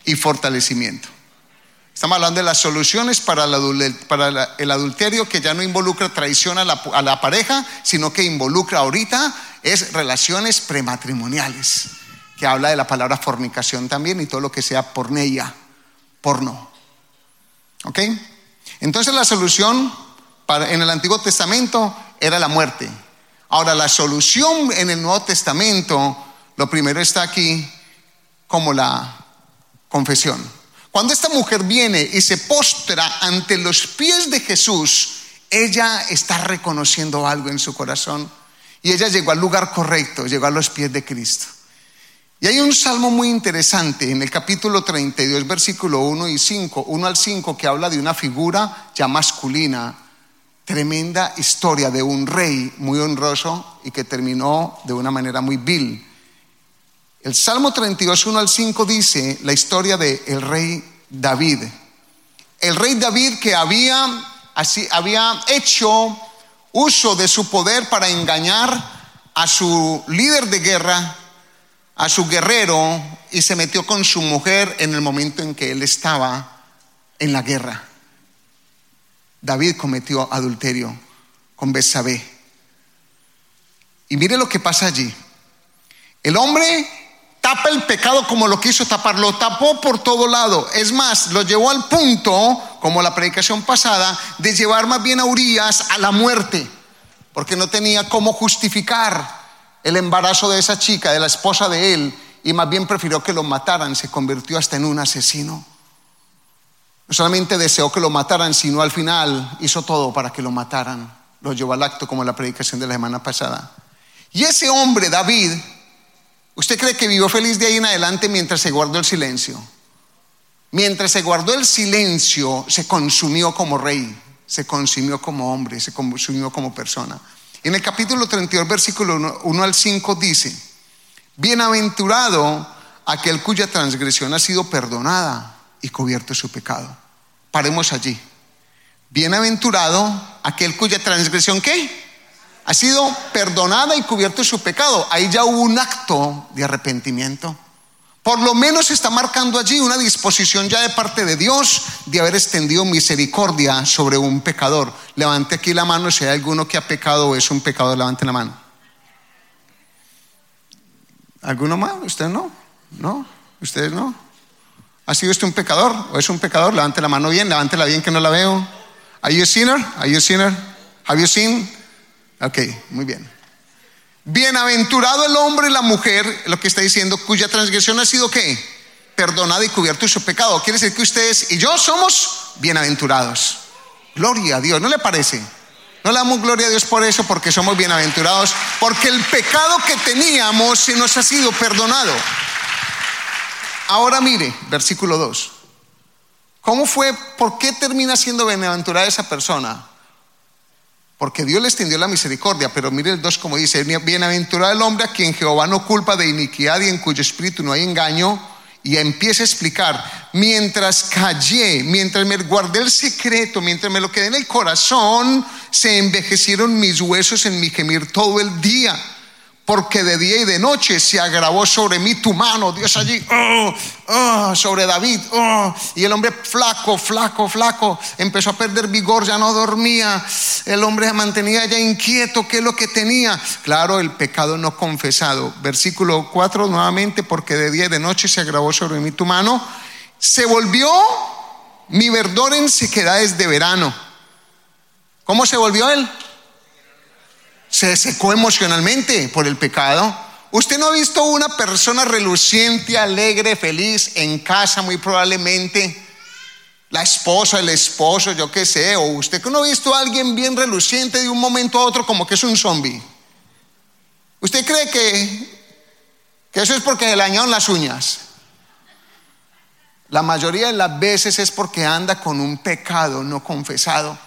y fortalecimiento. Estamos hablando de las soluciones para el, adulterio que ya no involucra traición a la, a la pareja, sino que involucra ahorita es relaciones prematrimoniales, que habla de la palabra fornicación también y todo lo que sea porneia, porno. ¿Ok? Entonces la solución en el Antiguo Testamento era la muerte. Ahora la solución en el Nuevo Testamento, lo primero está aquí como la confesión. Cuando esta mujer viene y se postra ante los pies de Jesús, ella está reconociendo algo en su corazón y ella llegó al lugar correcto, llegó a los pies de Cristo. Y hay un salmo muy interesante en el capítulo 32, versículo 1 y 5, 1 al 5, que habla de una figura ya masculina, tremenda historia de un rey muy honroso y que terminó de una manera muy vil. El Salmo 32, 1 al 5 dice la historia del el rey David. El rey David que había, había hecho uso de su poder para engañar a su líder de guerra, a su guerrero, y se metió con su mujer en el momento en que él estaba en la guerra. David cometió adulterio con Betsabé. Y mire lo que pasa allí. El hombre tapa el pecado como lo quiso tapar, lo tapó por todo lado. Es más, lo llevó al punto, como la predicación pasada, de llevar más bien a Urias a la muerte, porque no tenía cómo justificar el embarazo de esa chica, de la esposa de él, y más bien prefirió que lo mataran, se convirtió hasta en un asesino. No solamente deseó que lo mataran, sino al final hizo todo para que lo mataran. Lo llevó al acto como la predicación de la semana pasada. Y ese hombre, David, ¿Usted cree que vivió feliz de ahí en adelante mientras se guardó el silencio? Mientras se guardó el silencio, se consumió como rey, se consumió como hombre, se consumió como persona. En el capítulo 32, versículo 1, al 5 dice, bienaventurado aquel cuya transgresión ha sido perdonada y cubierto su pecado. Paremos allí. Bienaventurado aquel cuya transgresión, ¿qué? ha sido perdonada y cubierto su pecado. Ahí ya hubo un acto de arrepentimiento. Por lo menos está marcando allí una disposición ya de parte de Dios de haber extendido misericordia sobre un pecador. Levante aquí la mano si hay alguno que ha pecado o es un pecador, levante la mano. ¿Alguno más? ¿Usted no? ¿No? ¿Ustedes no? ¿Ha sido usted un pecador o es un pecador? Levante la mano bien, levántela bien que no la veo. ¿Are you a sinner? ¿Are you a sinner? ¿Have you sinned? Ok, muy bien. Bienaventurado el hombre y la mujer, lo que está diciendo, cuya transgresión ha sido qué? Perdonada y cubierto su pecado. Quiere decir que ustedes y yo somos bienaventurados. Gloria a Dios, ¿no le parece? No le damos gloria a Dios por eso, porque somos bienaventurados, porque el pecado que teníamos se nos ha sido perdonado. Ahora mire, versículo 2. ¿Cómo fue? ¿Por qué termina siendo bienaventurada esa persona? Porque Dios le extendió la misericordia, pero mire el 2 como dice, bienaventurado el hombre a quien Jehová no culpa de iniquidad y en cuyo espíritu no hay engaño, y empieza a explicar, mientras callé, mientras me guardé el secreto, mientras me lo quedé en el corazón, se envejecieron mis huesos en mi gemir todo el día porque de día y de noche se agravó sobre mí tu mano, Dios allí, oh, oh, sobre David, oh, y el hombre flaco, flaco, flaco, empezó a perder vigor, ya no dormía, el hombre se mantenía ya inquieto, ¿qué es lo que tenía? Claro, el pecado no confesado. Versículo 4 nuevamente, porque de día y de noche se agravó sobre mí tu mano, se volvió mi verdor en sequedades de verano. ¿Cómo se volvió él? Se secó emocionalmente por el pecado. Usted no ha visto una persona reluciente, alegre, feliz en casa, muy probablemente. La esposa, el esposo, yo qué sé. O usted no ha visto a alguien bien reluciente de un momento a otro como que es un zombie. ¿Usted cree que, que eso es porque le dañaron las uñas? La mayoría de las veces es porque anda con un pecado no confesado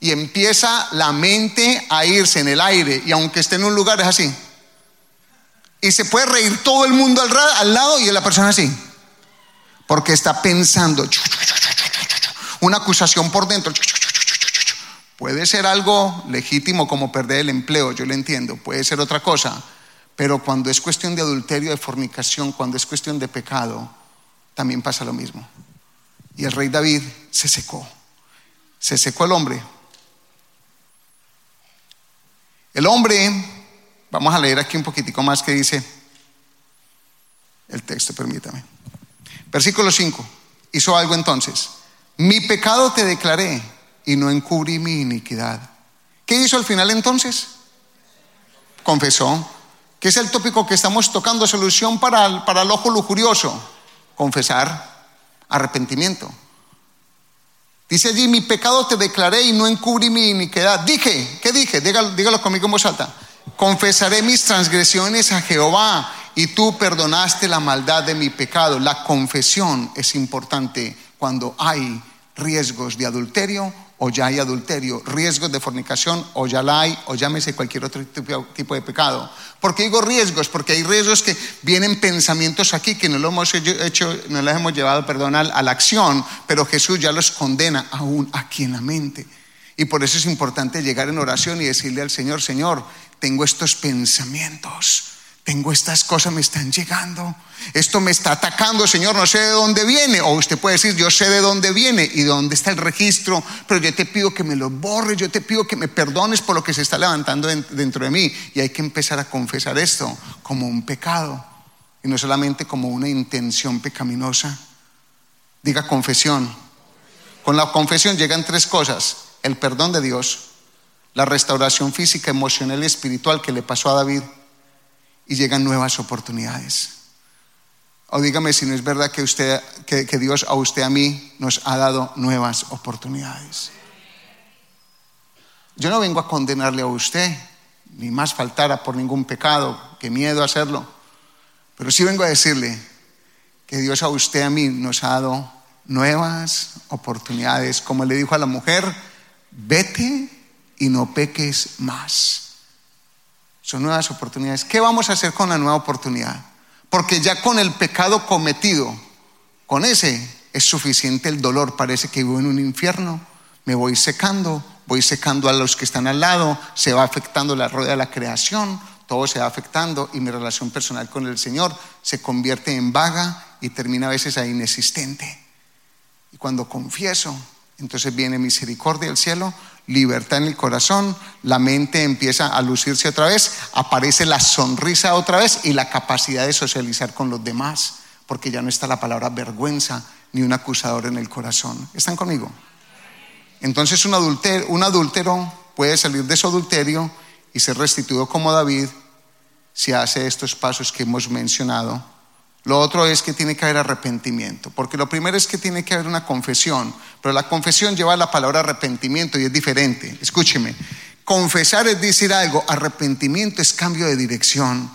y empieza la mente a irse en el aire y aunque esté en un lugar es así. Y se puede reír todo el mundo al, lado y la persona así. Porque está pensando una acusación por dentro. Puede ser algo legítimo como perder el empleo, yo lo entiendo, puede ser otra cosa, pero cuando es cuestión de adulterio, de fornicación, cuando es cuestión de pecado, también pasa lo mismo. Y el rey David se secó. Se secó el hombre. El hombre, vamos a leer aquí un poquitico más que dice el texto, permítame. Versículo 5. Hizo algo entonces. Mi pecado te declaré y no encubrí mi iniquidad. ¿Qué hizo al final entonces? Confesó, que es el tópico que estamos tocando, solución para el, para el ojo lujurioso. Confesar, arrepentimiento. Dice allí, mi pecado te declaré y no encubrí mi iniquidad. Dije, ¿qué dije? Dígalo, dígalo conmigo en voz alta. Confesaré mis transgresiones a Jehová y tú perdonaste la maldad de mi pecado. La confesión es importante cuando hay riesgos de adulterio o ya hay adulterio, riesgos de fornicación o ya la hay o llámese cualquier otro tipo de pecado. ¿Por qué digo riesgos? Porque hay riesgos que vienen pensamientos aquí que no lo hemos hecho, no los hemos llevado, perdón, a la acción, pero Jesús ya los condena aún aquí en la mente. Y por eso es importante llegar en oración y decirle al Señor, Señor, tengo estos pensamientos tengo estas cosas, me están llegando, esto me está atacando, Señor, no sé de dónde viene. O usted puede decir, yo sé de dónde viene y de dónde está el registro, pero yo te pido que me lo borres, yo te pido que me perdones por lo que se está levantando dentro de mí. Y hay que empezar a confesar esto como un pecado y no solamente como una intención pecaminosa. Diga confesión. Con la confesión llegan tres cosas, el perdón de Dios, la restauración física, emocional y espiritual que le pasó a David y llegan nuevas oportunidades. O dígame si no es verdad que, usted, que, Dios a usted, a mí, nos ha dado nuevas oportunidades. Yo no vengo a condenarle a usted, ni más faltara por ningún pecado, que miedo hacerlo, pero sí vengo a decirle que Dios a usted, a mí, nos ha dado nuevas oportunidades. Como le dijo a la mujer, vete y no peques más. Son nuevas oportunidades. ¿Qué vamos a hacer con la nueva oportunidad? Porque ya con el pecado cometido, con ese es suficiente el dolor. Parece que vivo en un infierno. Me voy secando, voy secando a los que están al lado, se va afectando la rueda de la creación, todo se va afectando y mi relación personal con el Señor se convierte en vaga y termina a veces a inexistente. Y cuando confieso, entonces viene misericordia del cielo, libertad en el corazón, la mente empieza a lucirse otra vez, aparece la sonrisa otra vez y la capacidad de socializar con los demás, porque ya no está la palabra vergüenza ni un acusador en el corazón. ¿Están conmigo? Entonces un adúltero, un puede salir de su adulterio y ser restituido como David si hace estos pasos que hemos mencionado lo otro es que tiene que haber arrepentimiento, porque lo primero es que tiene que haber una confesión, pero la confesión lleva la palabra arrepentimiento y es diferente. Escúcheme, confesar es decir algo, arrepentimiento es cambio de dirección.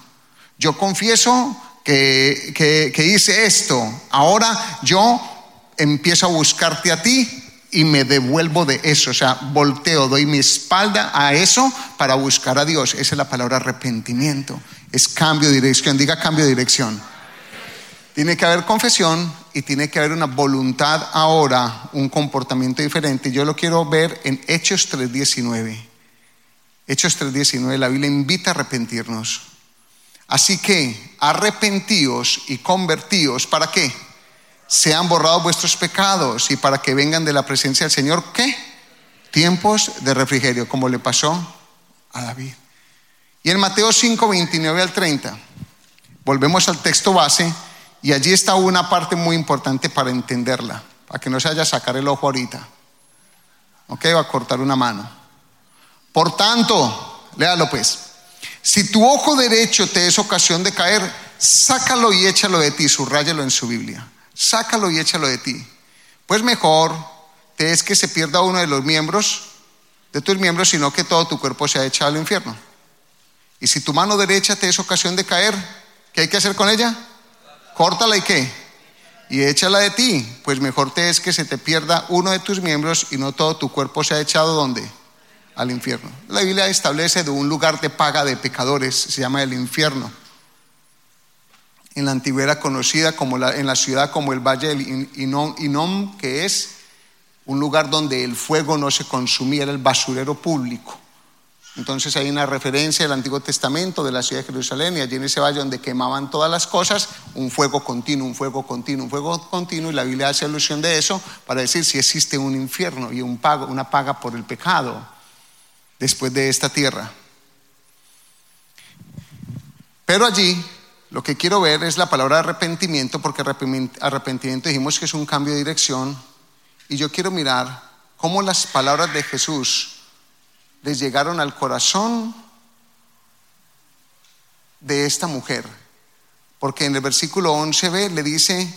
Yo confieso que, que, hice esto, ahora yo empiezo a buscarte a ti y me devuelvo de eso, o sea, volteo, doy mi espalda a eso para buscar a Dios. Esa es la palabra arrepentimiento, es cambio de dirección, diga cambio de dirección. Tiene que haber confesión y tiene que haber una voluntad ahora, un comportamiento diferente. Yo lo quiero ver en Hechos 3.19. Hechos 3.19, la Biblia invita a arrepentirnos. Así que arrepentíos y convertíos, ¿para qué? Sean borrados vuestros pecados y para que vengan de la presencia del Señor, ¿qué? Tiempos de refrigerio, como le pasó a David. Y en Mateo 5, 29 al 30, volvemos al texto base y allí está una parte muy importante para entenderla, para que no se haya sacar el ojo ahorita. Ok, va a cortar una mano. Por tanto, léalo pues. Si tu ojo derecho te es ocasión de caer, sácalo y échalo de ti, subrayalo en su Biblia. Sácalo y échalo de ti. Pues mejor te es que se pierda uno de los miembros de tus miembros, sino que todo tu cuerpo sea echado al infierno. Y si tu mano derecha te es ocasión de caer, ¿qué hay que hacer con ella? Córtala y qué, y échala de ti, pues mejor te es que se te pierda uno de tus miembros y no todo tu cuerpo se ha echado donde? Al infierno. La Biblia establece de un lugar de paga de pecadores, se llama el infierno. En la antigüedad conocida como la, en la ciudad como el Valle del Inom, que es un lugar donde el fuego no se consumía, era el basurero público. Entonces hay una referencia del Antiguo Testamento de la ciudad de Jerusalén y allí en ese valle donde quemaban todas las cosas, un fuego continuo, un fuego continuo, un fuego continuo y la Biblia hace alusión de eso para decir si existe un infierno y un pago, una paga por el pecado después de esta tierra. Pero allí lo que quiero ver es la palabra arrepentimiento porque arrepentimiento dijimos que es un cambio de dirección y yo quiero mirar cómo las palabras de Jesús les llegaron al corazón de esta mujer. Porque en el versículo 11b le dice,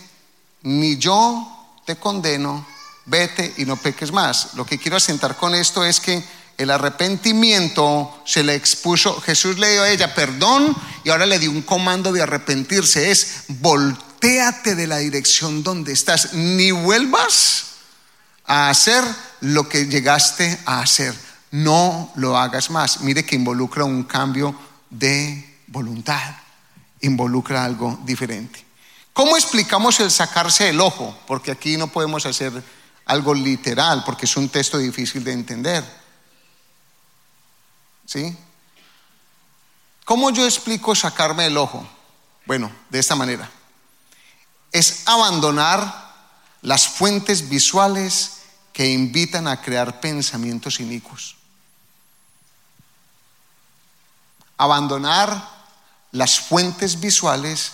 ni yo te condeno, vete y no peques más. Lo que quiero asentar con esto es que el arrepentimiento se le expuso, Jesús le dio a ella perdón y ahora le dio un comando de arrepentirse, es volteate de la dirección donde estás, ni vuelvas a hacer lo que llegaste a hacer no lo hagas más. Mire que involucra un cambio de voluntad, involucra algo diferente. ¿Cómo explicamos el sacarse el ojo? Porque aquí no podemos hacer algo literal, porque es un texto difícil de entender. ¿Sí? ¿Cómo yo explico sacarme el ojo? Bueno, de esta manera. Es abandonar las fuentes visuales que invitan a crear pensamientos inicuos. Abandonar las fuentes visuales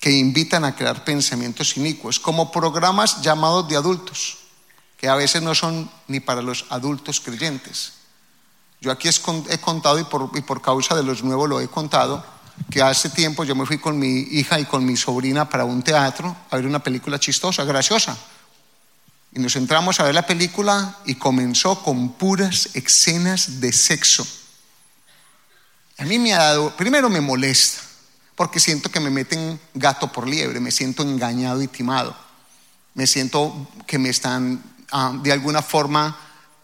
que invitan a crear pensamientos inicuos, como programas llamados de adultos, que a veces no son ni para los adultos creyentes. Yo aquí he contado y por, y por causa de los nuevos lo he contado, que hace tiempo yo me fui con mi hija y con mi sobrina para un teatro a ver una película chistosa, graciosa. Y nos entramos a ver la película y comenzó con puras escenas de sexo a mí me ha dado, primero me molesta, porque siento que me meten gato por liebre, me siento engañado y timado, me siento que me están, ah, de alguna forma,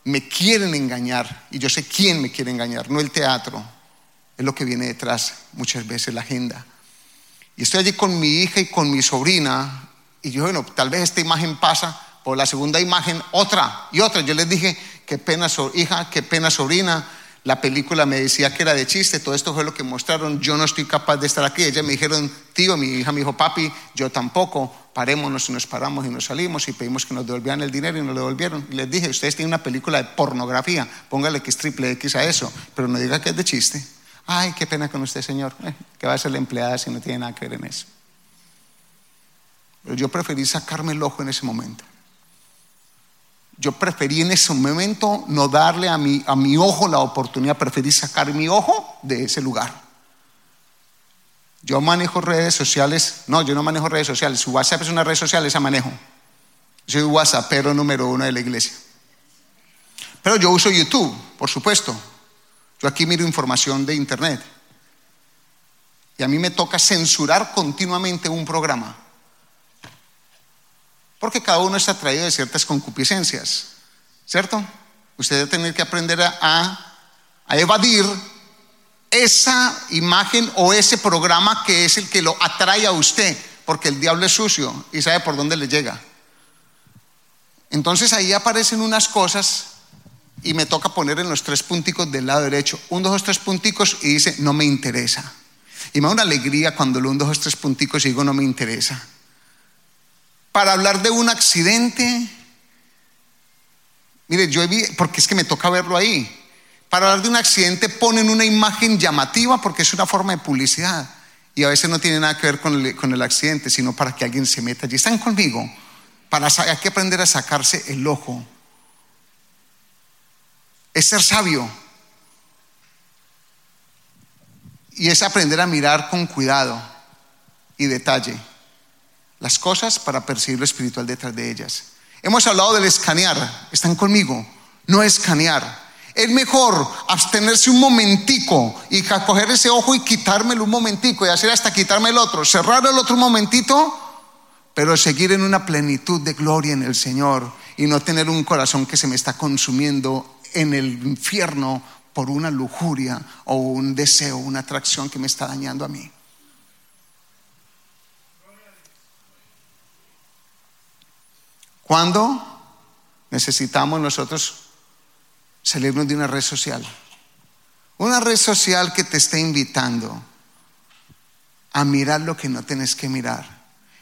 me quieren engañar, y yo sé quién me quiere engañar, no el teatro, es lo que viene detrás muchas veces la agenda. Y estoy allí con mi hija y con mi sobrina, y yo, bueno, tal vez esta imagen pasa, por la segunda imagen otra y otra. Yo les dije, qué pena, hija, qué pena, sobrina la película me decía que era de chiste, todo esto fue lo que mostraron, yo no estoy capaz de estar aquí. Ella me dijeron, tío, mi hija me dijo, papi, yo tampoco, parémonos y nos paramos y nos salimos y pedimos que nos devolvieran el dinero y nos lo devolvieron. Y les dije, ustedes tienen una película de pornografía, póngale que es triple X a eso, pero no diga que es de chiste. Ay, qué pena con usted, señor, eh, que va a ser la empleada si no tiene nada que ver en eso. Pero yo preferí sacarme el ojo en ese momento. Yo preferí en ese momento no darle a mi, a mi ojo la oportunidad, preferí sacar mi ojo de ese lugar. Yo manejo redes sociales, no, yo no manejo redes sociales, su WhatsApp es una red social, esa manejo. Soy WhatsAppero número uno de la iglesia. Pero yo uso YouTube, por supuesto. Yo aquí miro información de internet. Y a mí me toca censurar continuamente un programa. Porque cada uno está atraído de ciertas concupiscencias, ¿cierto? Usted debe tener que aprender a, evadir esa imagen o ese programa que es el que lo atrae a usted, porque el diablo es sucio y sabe por dónde le llega. Entonces ahí aparecen unas cosas y me toca poner en los tres punticos del lado derecho, un, dos, tres punticos y dice, no me interesa. Y me da una alegría cuando lo un, dos, tres punticos y digo, no me interesa para hablar de un accidente. Mire, yo vi, porque es que me toca verlo ahí. Para hablar de un accidente ponen una imagen llamativa porque es una forma de publicidad. Y a veces no tiene nada que ver con el, accidente, sino para que alguien se meta allí. Están conmigo. Para, hay que aprender a sacarse el ojo. Es ser sabio. Y es aprender a mirar con cuidado y detalle las cosas para percibir lo espiritual detrás de ellas. Hemos hablado del escanear, están conmigo, no escanear. Es mejor abstenerse un momentico y coger ese ojo y quitármelo un momentico y hacer hasta quitarme el otro, cerrar el otro momentito, pero seguir en una plenitud de gloria en el Señor y no tener un corazón que se me está consumiendo en el infierno por una lujuria o un deseo, una atracción que me está dañando a mí. ¿Cuándo necesitamos nosotros salirnos de una red social? Una red social que te está invitando a mirar lo que no tienes que mirar.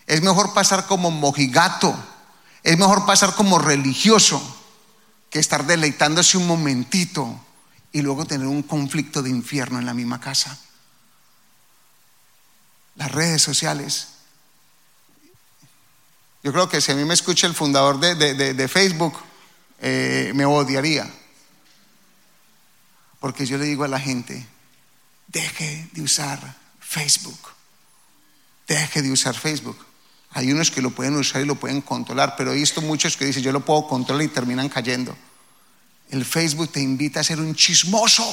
Es mejor pasar como mojigato, es mejor pasar como religioso que estar deleitándose un momentito y luego tener un conflicto de infierno en la misma casa. Las redes sociales. Yo creo que si a mí me escucha el fundador de, Facebook, eh, me odiaría. Porque yo le digo a la gente, deje de usar Facebook. Deje de usar Facebook. Hay unos que lo pueden usar y lo pueden controlar, pero he visto muchos que dicen, yo lo puedo controlar y terminan cayendo. El Facebook te invita a ser un chismoso.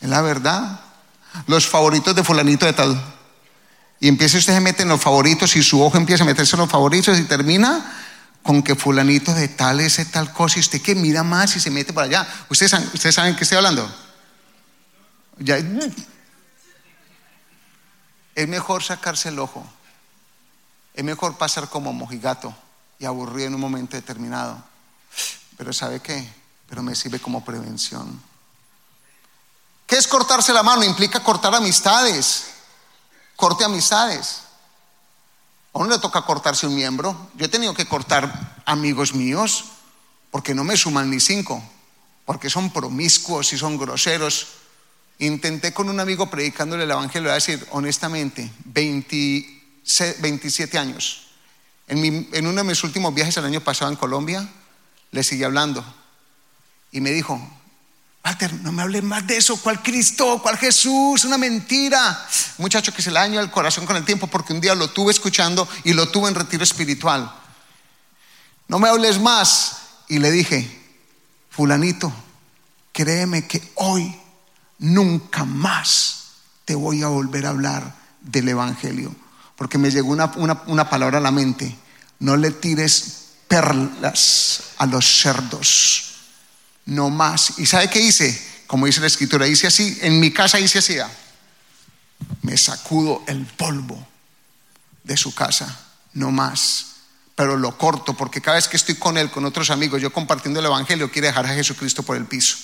Es la verdad. Los favoritos de fulanito de tal. Y empieza usted a meter en los favoritos y su ojo empieza a meterse en los favoritos y termina con que fulanito de tal es tal cosa y usted que mira más y se mete para allá. ¿Ustedes, ¿ustedes saben qué estoy hablando? Ya, es mejor sacarse el ojo. Es mejor pasar como mojigato y aburrido en un momento determinado. Pero ¿sabe qué? Pero me sirve como prevención. ¿Qué es cortarse la mano? Implica cortar amistades. Corte amistades. A uno le toca cortarse un miembro. Yo he tenido que cortar amigos míos porque no me suman ni cinco, porque son promiscuos y son groseros Intenté con un amigo predicándole el Evangelio, a decir honestamente, 27 años. En, en, uno de mis últimos viajes el año pasado en Colombia, le seguí hablando. Y me dijo, Walter, no me hables más de eso. ¿Cuál Cristo? ¿Cuál Jesús? Una mentira. Muchacho que se le daña el corazón con el tiempo porque un día lo tuve escuchando y lo tuve en retiro espiritual. No me hables más. Y le dije, fulanito, créeme que hoy nunca más te voy a volver a hablar del Evangelio. Porque me llegó una, palabra a la mente. No le tires perlas a los cerdos. No más. ¿Y sabe qué hice? Como dice la escritura, hice así. En mi casa hice así. Me sacudo el polvo de su casa. No más pero lo corto porque cada vez que estoy con él, con otros amigos, yo compartiendo el Evangelio, quiere dejar a Jesucristo por el piso.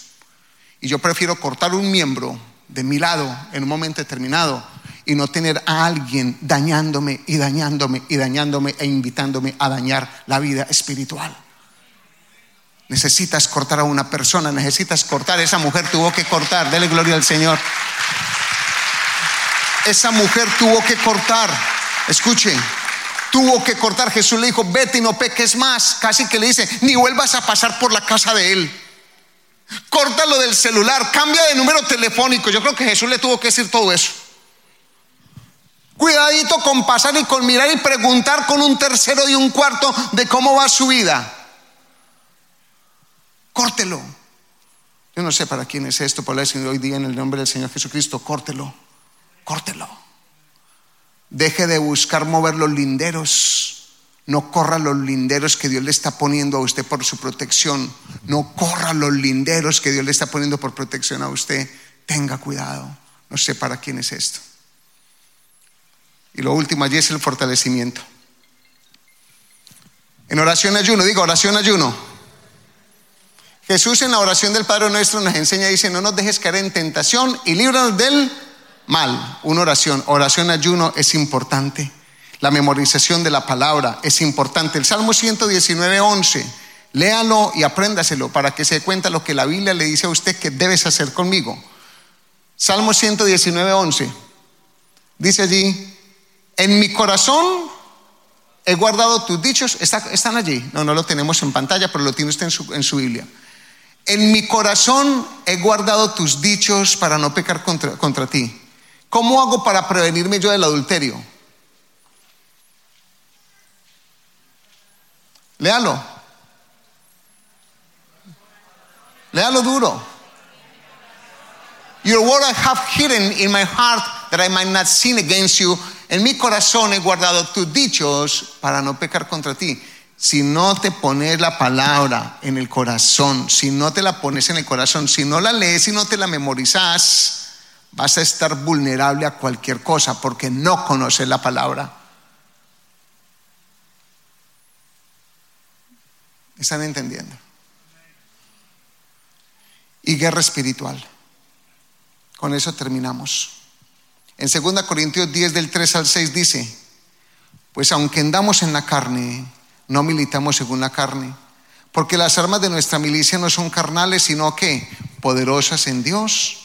Y yo prefiero cortar un miembro de mi lado en un momento determinado y no tener a alguien dañándome y dañándome y dañándome e invitándome a dañar la vida espiritual. Necesitas cortar a una persona, necesitas cortar. Esa mujer tuvo que cortar. Dele gloria al Señor. Esa mujer tuvo que cortar. Escuchen, tuvo que cortar. Jesús le dijo, vete y no peques más. Casi que le dice, ni vuelvas a pasar por la casa de él. Córtalo del celular, cambia de número telefónico. Yo creo que Jesús le tuvo que decir todo eso. Cuidadito con pasar y con mirar y preguntar con un tercero y un cuarto de cómo va su vida. Córtelo. Yo no sé para quién es esto, por decir hoy día en el nombre del Señor Jesucristo, córtelo, córtelo. Deje de buscar mover los linderos no corra los linderos que Dios le está poniendo a usted por su protección. No corra los linderos que Dios le está poniendo por protección a usted. Tenga cuidado. No sé para quién es esto. Y lo último allí es el fortalecimiento. En oración ayuno, digo oración ayuno. Jesús en la oración del Padre nuestro nos enseña, dice, no nos dejes caer en tentación y líbranos del mal. Una oración, oración ayuno es importante. La memorización de la palabra es importante. El Salmo 119, 11, léalo y apréndaselo para que se dé cuenta lo que la Biblia le dice a usted que debes hacer conmigo. Salmo 119, 11. Dice allí, en mi corazón he guardado tus dichos. ¿Están allí? No, no lo tenemos en pantalla, pero lo tiene usted en su, en su Biblia. En mi corazón he guardado tus dichos para no pecar contra, contra ti. ¿Cómo hago para prevenirme yo del adulterio? Léalo. Léalo duro. Your word I have hidden in my heart that I might not sin against you. En mi corazón he guardado tus dichos para no pecar contra ti. Si no te pones la palabra en el corazón, si no te la pones en el corazón, si no la lees y no te la memorizas, vas a estar vulnerable a cualquier cosa porque no conoces la palabra. ¿Están entendiendo? y guerra espiritual. Con eso terminamos. En 2 Corintios 10 del 3 al 6 dice, pues aunque andamos en la carne, no militamos según la carne, porque las armas de nuestra milicia no son carnales, sino que poderosas en Dios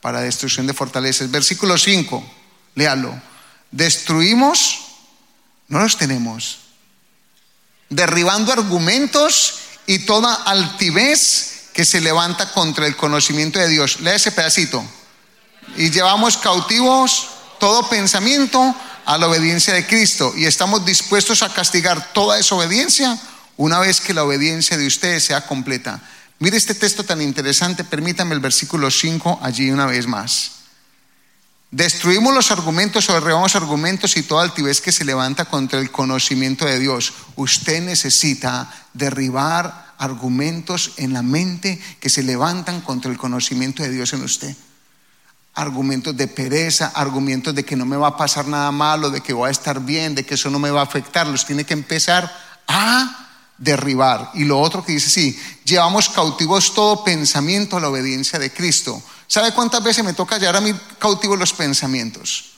para destrucción de fortalezas. Versículo 5, léalo. Destruimos, no los tenemos. Derribando argumentos y toda altivez que se levanta contra el conocimiento de Dios. Lea ese pedacito. Y llevamos cautivos todo pensamiento a la obediencia de Cristo y estamos dispuestos a castigar toda desobediencia una vez que la obediencia de ustedes sea completa. Mire este texto tan interesante, permítame el versículo 5 allí una vez más. Destruimos los argumentos o derribamos argumentos y toda altivez que se levanta contra el conocimiento de Dios. Usted necesita derribar argumentos en la mente que se levantan contra el conocimiento de Dios en usted argumentos de pereza, argumentos de que no me va a pasar nada malo, de que voy a estar bien, de que eso no me va a afectar. Los tiene que empezar a derribar. Y lo otro que dice, sí, llevamos cautivos todo pensamiento a la obediencia de Cristo. ¿Sabe cuántas veces me toca llevar a mí cautivos los pensamientos?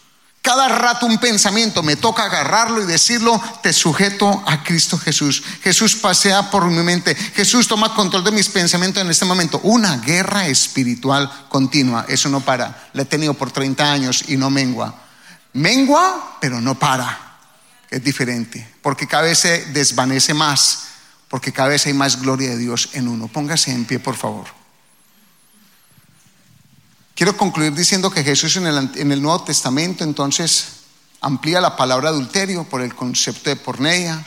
Cada rato un pensamiento, me toca agarrarlo y decirlo, te sujeto a Cristo Jesús. Jesús pasea por mi mente. Jesús toma control de mis pensamientos en este momento. Una guerra espiritual continua. Eso no para. La he tenido por 30 años y no mengua. Mengua, pero no para. Es diferente. Porque cada vez se desvanece más. Porque cada vez hay más gloria de Dios en uno. Póngase en pie, por favor. Quiero concluir diciendo que Jesús en el, Nuevo Testamento entonces amplía la palabra adulterio por el concepto de porneia.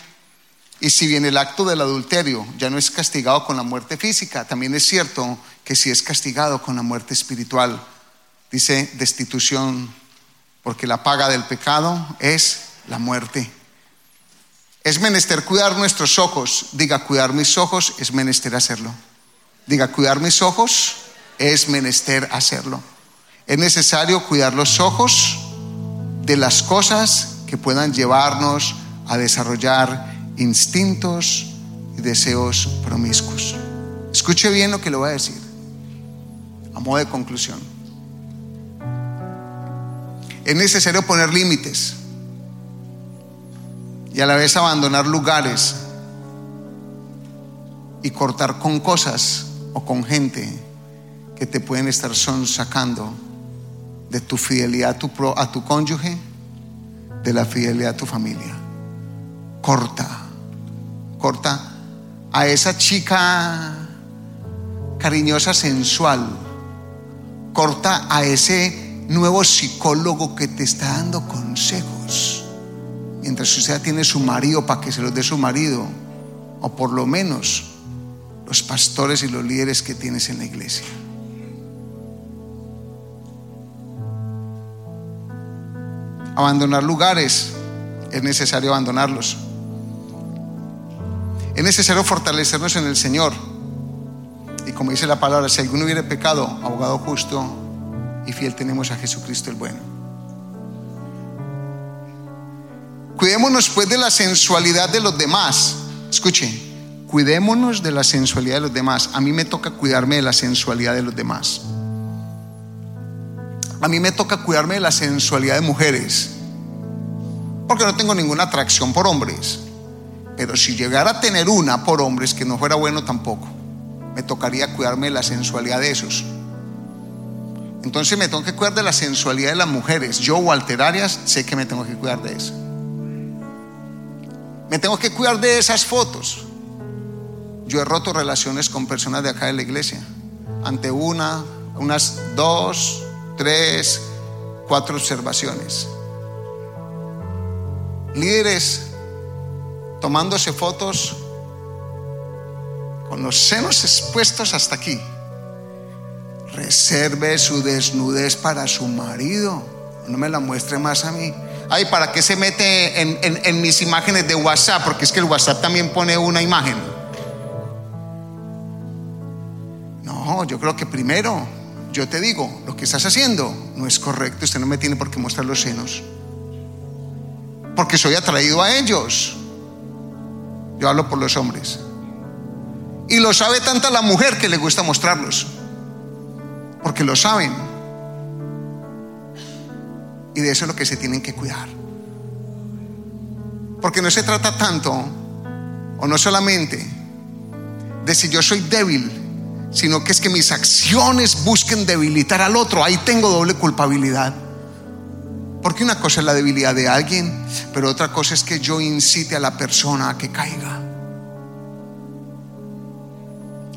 Y si bien el acto del adulterio ya no es castigado con la muerte física, también es cierto que sí es castigado con la muerte espiritual. Dice destitución, porque la paga del pecado es la muerte. Es menester cuidar nuestros ojos. Diga, cuidar mis ojos es menester hacerlo. Diga, cuidar mis ojos es menester hacerlo. Es necesario cuidar los ojos de las cosas que puedan llevarnos a desarrollar instintos y deseos promiscuos. Escuche bien lo que le voy a decir, a modo de conclusión. Es necesario poner límites y a la vez abandonar lugares y cortar con cosas o con gente que te pueden estar sacando de tu fidelidad a tu, a tu cónyuge, de la fidelidad a tu familia. Corta, corta a esa chica cariñosa, sensual. Corta a ese nuevo psicólogo que te está dando consejos. Mientras usted tiene su marido para que se los dé su marido. O por lo menos los pastores y los líderes que tienes en la iglesia. Abandonar lugares, es necesario abandonarlos. Es necesario fortalecernos en el Señor. Y como dice la palabra, si alguno hubiera pecado, abogado justo y fiel tenemos a Jesucristo el bueno. Cuidémonos pues de la sensualidad de los demás. Escuchen, cuidémonos de la sensualidad de los demás. A mí me toca cuidarme de la sensualidad de los demás. A mí me toca cuidarme de la sensualidad de mujeres, porque no tengo ninguna atracción por hombres. Pero si llegara a tener una por hombres, que no fuera bueno tampoco, me tocaría cuidarme de la sensualidad de esos. Entonces me tengo que cuidar de la sensualidad de las mujeres. Yo, Walter Arias, sé que me tengo que cuidar de eso. Me tengo que cuidar de esas fotos. Yo he roto relaciones con personas de acá de la iglesia. Ante una, unas dos, tres, cuatro observaciones. Líderes tomándose fotos con los senos expuestos hasta aquí. Reserve su desnudez para su marido. No me la muestre más a mí. Ay, ¿para qué se mete en, en mis imágenes de WhatsApp? Porque es que el WhatsApp también pone una imagen. No, yo creo que primero yo te digo, lo que estás haciendo no es correcto, usted no me tiene por qué mostrar los senos. Porque soy atraído a ellos. Yo hablo por los hombres. Y lo sabe tanta la mujer que le gusta mostrarlos. porque lo saben. Y de eso es lo que se tienen que cuidar. Porque no se trata tanto, o no solamente, de si yo soy débil, sino que es que mis acciones busquen debilitar al otro. Ahí tengo doble culpabilidad. Porque una cosa es la debilidad de alguien, pero otra cosa es que yo incite a la persona a que caiga.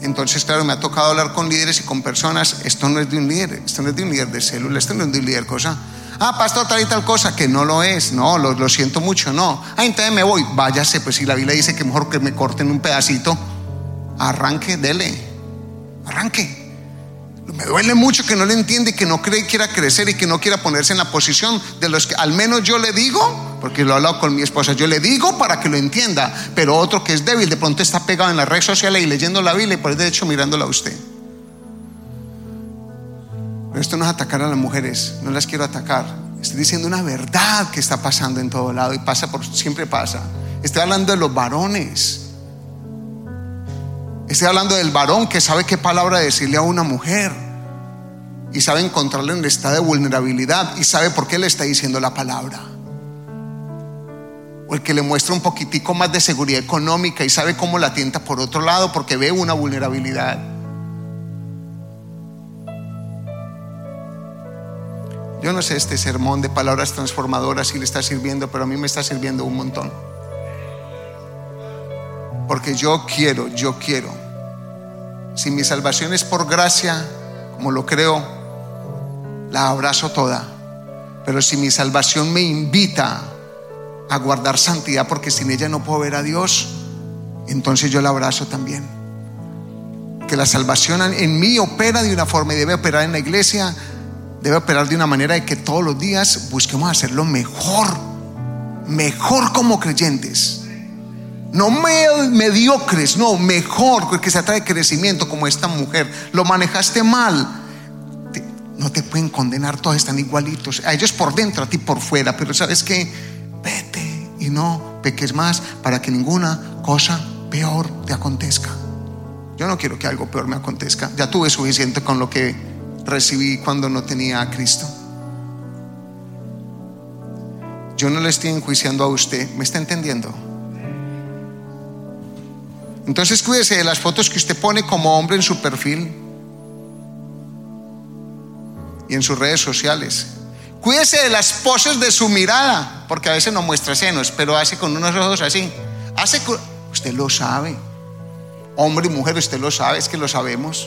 Entonces, claro, me ha tocado hablar con líderes y con personas. Esto no es de un líder, esto no es de un líder de célula, esto no es de un líder cosa. Ah, pastor, tal y tal cosa, que no lo es. No, lo, lo siento mucho, no. Ah, entonces me voy. Váyase, pues si la Biblia dice que mejor que me corten un pedacito, arranque, dele. Arranque. Me duele mucho que no le entienda y que no cree quiera crecer y que no quiera ponerse en la posición de los que al menos yo le digo, porque lo he hablado con mi esposa, yo le digo para que lo entienda, pero otro que es débil de pronto está pegado en las redes sociales y leyendo la Biblia y por el de hecho mirándola a usted. Pero esto no es atacar a las mujeres, no las quiero atacar. Estoy diciendo una verdad que está pasando en todo lado y pasa por siempre pasa. Estoy hablando de los varones. Estoy hablando del varón que sabe qué palabra decirle a una mujer y sabe encontrarle en el estado de vulnerabilidad y sabe por qué le está diciendo la palabra. O el que le muestra un poquitico más de seguridad económica y sabe cómo la tienta por otro lado porque ve una vulnerabilidad. Yo no sé este sermón de palabras transformadoras si le está sirviendo, pero a mí me está sirviendo un montón. Porque yo quiero, yo quiero. Si mi salvación es por gracia, como lo creo, la abrazo toda. Pero si mi salvación me invita a guardar santidad, porque sin ella no puedo ver a Dios, entonces yo la abrazo también. Que la salvación en mí opera de una forma y debe operar en la iglesia, debe operar de una manera de que todos los días busquemos hacerlo mejor, mejor como creyentes. No mediocres, no, mejor, porque se de crecimiento como esta mujer. Lo manejaste mal. No te pueden condenar, todos están igualitos. A ellos por dentro, a ti por fuera. Pero sabes que vete y no peques más para que ninguna cosa peor te acontezca. Yo no quiero que algo peor me acontezca. Ya tuve suficiente con lo que recibí cuando no tenía a Cristo. Yo no le estoy enjuiciando a usted, ¿me está entendiendo? Entonces cuídese de las fotos que usted pone como hombre en su perfil y en sus redes sociales. Cuídese de las poses de su mirada, porque a veces no muestra senos, pero hace con unos ojos así. Hace usted lo sabe. Hombre y mujer, usted lo sabe, es que lo sabemos.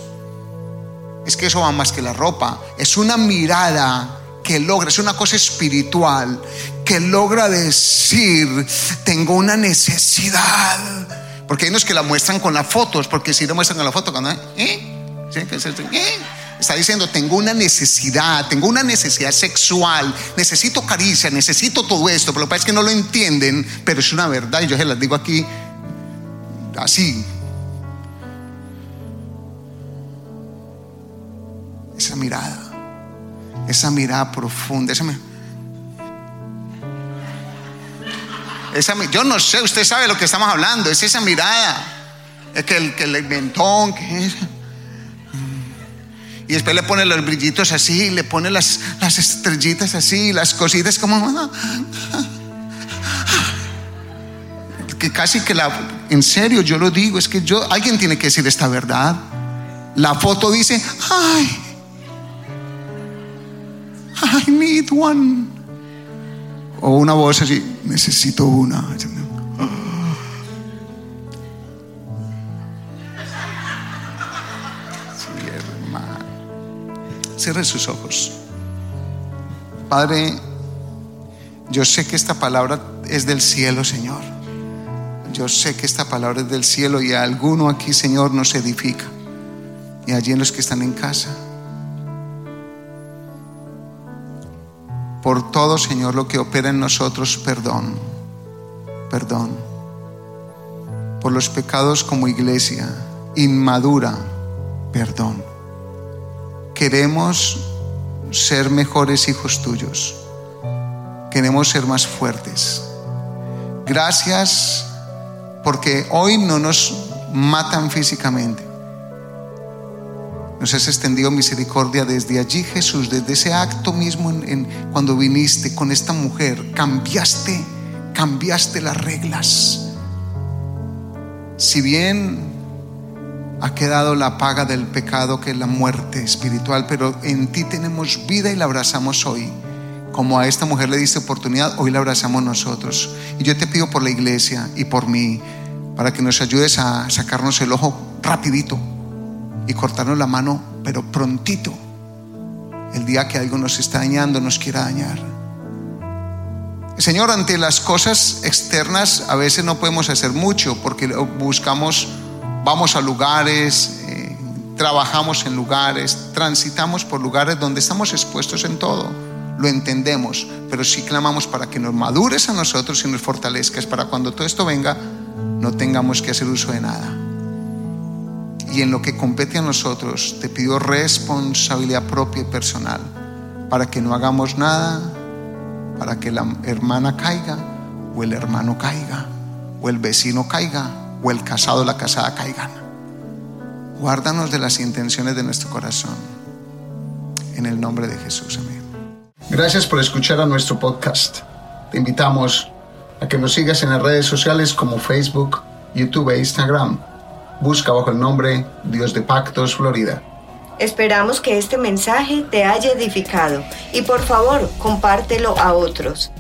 Es que eso va más que la ropa. Es una mirada que logra, es una cosa espiritual, que logra decir, tengo una necesidad porque hay unos que la muestran con las fotos, porque si no muestran con la foto, cuando, ¿eh? ¿Eh? Está diciendo, tengo una necesidad, tengo una necesidad sexual, necesito caricia, necesito todo esto, pero lo que pasa es que no lo entienden, pero es una verdad y yo se las digo aquí así. Esa mirada, esa mirada profunda, esa mirada yo no sé, usted sabe lo que estamos hablando, es esa mirada. Es que el, que el mentón, que y después le pone los brillitos así, le pone las, las estrellitas así, las cositas como... Que casi que la... En serio, yo lo digo, es que yo... Alguien tiene que decir esta verdad. La foto dice, ay, I need one. O una voz así, necesito una. Cierre sus ojos. Padre, yo sé que esta palabra es del cielo, Señor. Yo sé que esta palabra es del cielo y a alguno aquí, Señor, nos edifica. Y allí en los que están en casa. Por todo, Señor, lo que opera en nosotros, perdón. Perdón. Por los pecados como iglesia, inmadura, perdón. Queremos ser mejores hijos tuyos. Queremos ser más fuertes. Gracias porque hoy no nos matan físicamente. Nos has extendido misericordia desde allí, Jesús, desde ese acto mismo cuando viniste con esta mujer. Cambiaste, cambiaste las reglas. Si bien ha quedado la paga del pecado que es la muerte espiritual, pero en ti tenemos vida y la abrazamos hoy. Como a esta mujer le diste oportunidad, hoy la abrazamos nosotros. Y yo te pido por la iglesia y por mí, para que nos ayudes a sacarnos el ojo rapidito y cortarnos la mano, pero prontito, el día que algo nos está dañando, nos quiera dañar. Señor, ante las cosas externas a veces no podemos hacer mucho porque buscamos, vamos a lugares, eh, trabajamos en lugares, transitamos por lugares donde estamos expuestos en todo. Lo entendemos, pero sí clamamos para que nos madures a nosotros y nos fortalezcas para cuando todo esto venga no tengamos que hacer uso de nada y en lo que compete a nosotros, te pido responsabilidad propia y personal para que no hagamos nada, para que la hermana caiga o el hermano caiga o el vecino caiga o el casado o la casada caigan. Guárdanos de las intenciones de nuestro corazón. En el nombre de Jesús, amén. Gracias por escuchar a nuestro podcast. Te invitamos a que nos sigas en las redes sociales como Facebook, YouTube e Instagram busca bajo el nombre Dios de Pactos Florida. Esperamos que este mensaje te haya edificado y por favor compártelo a otros.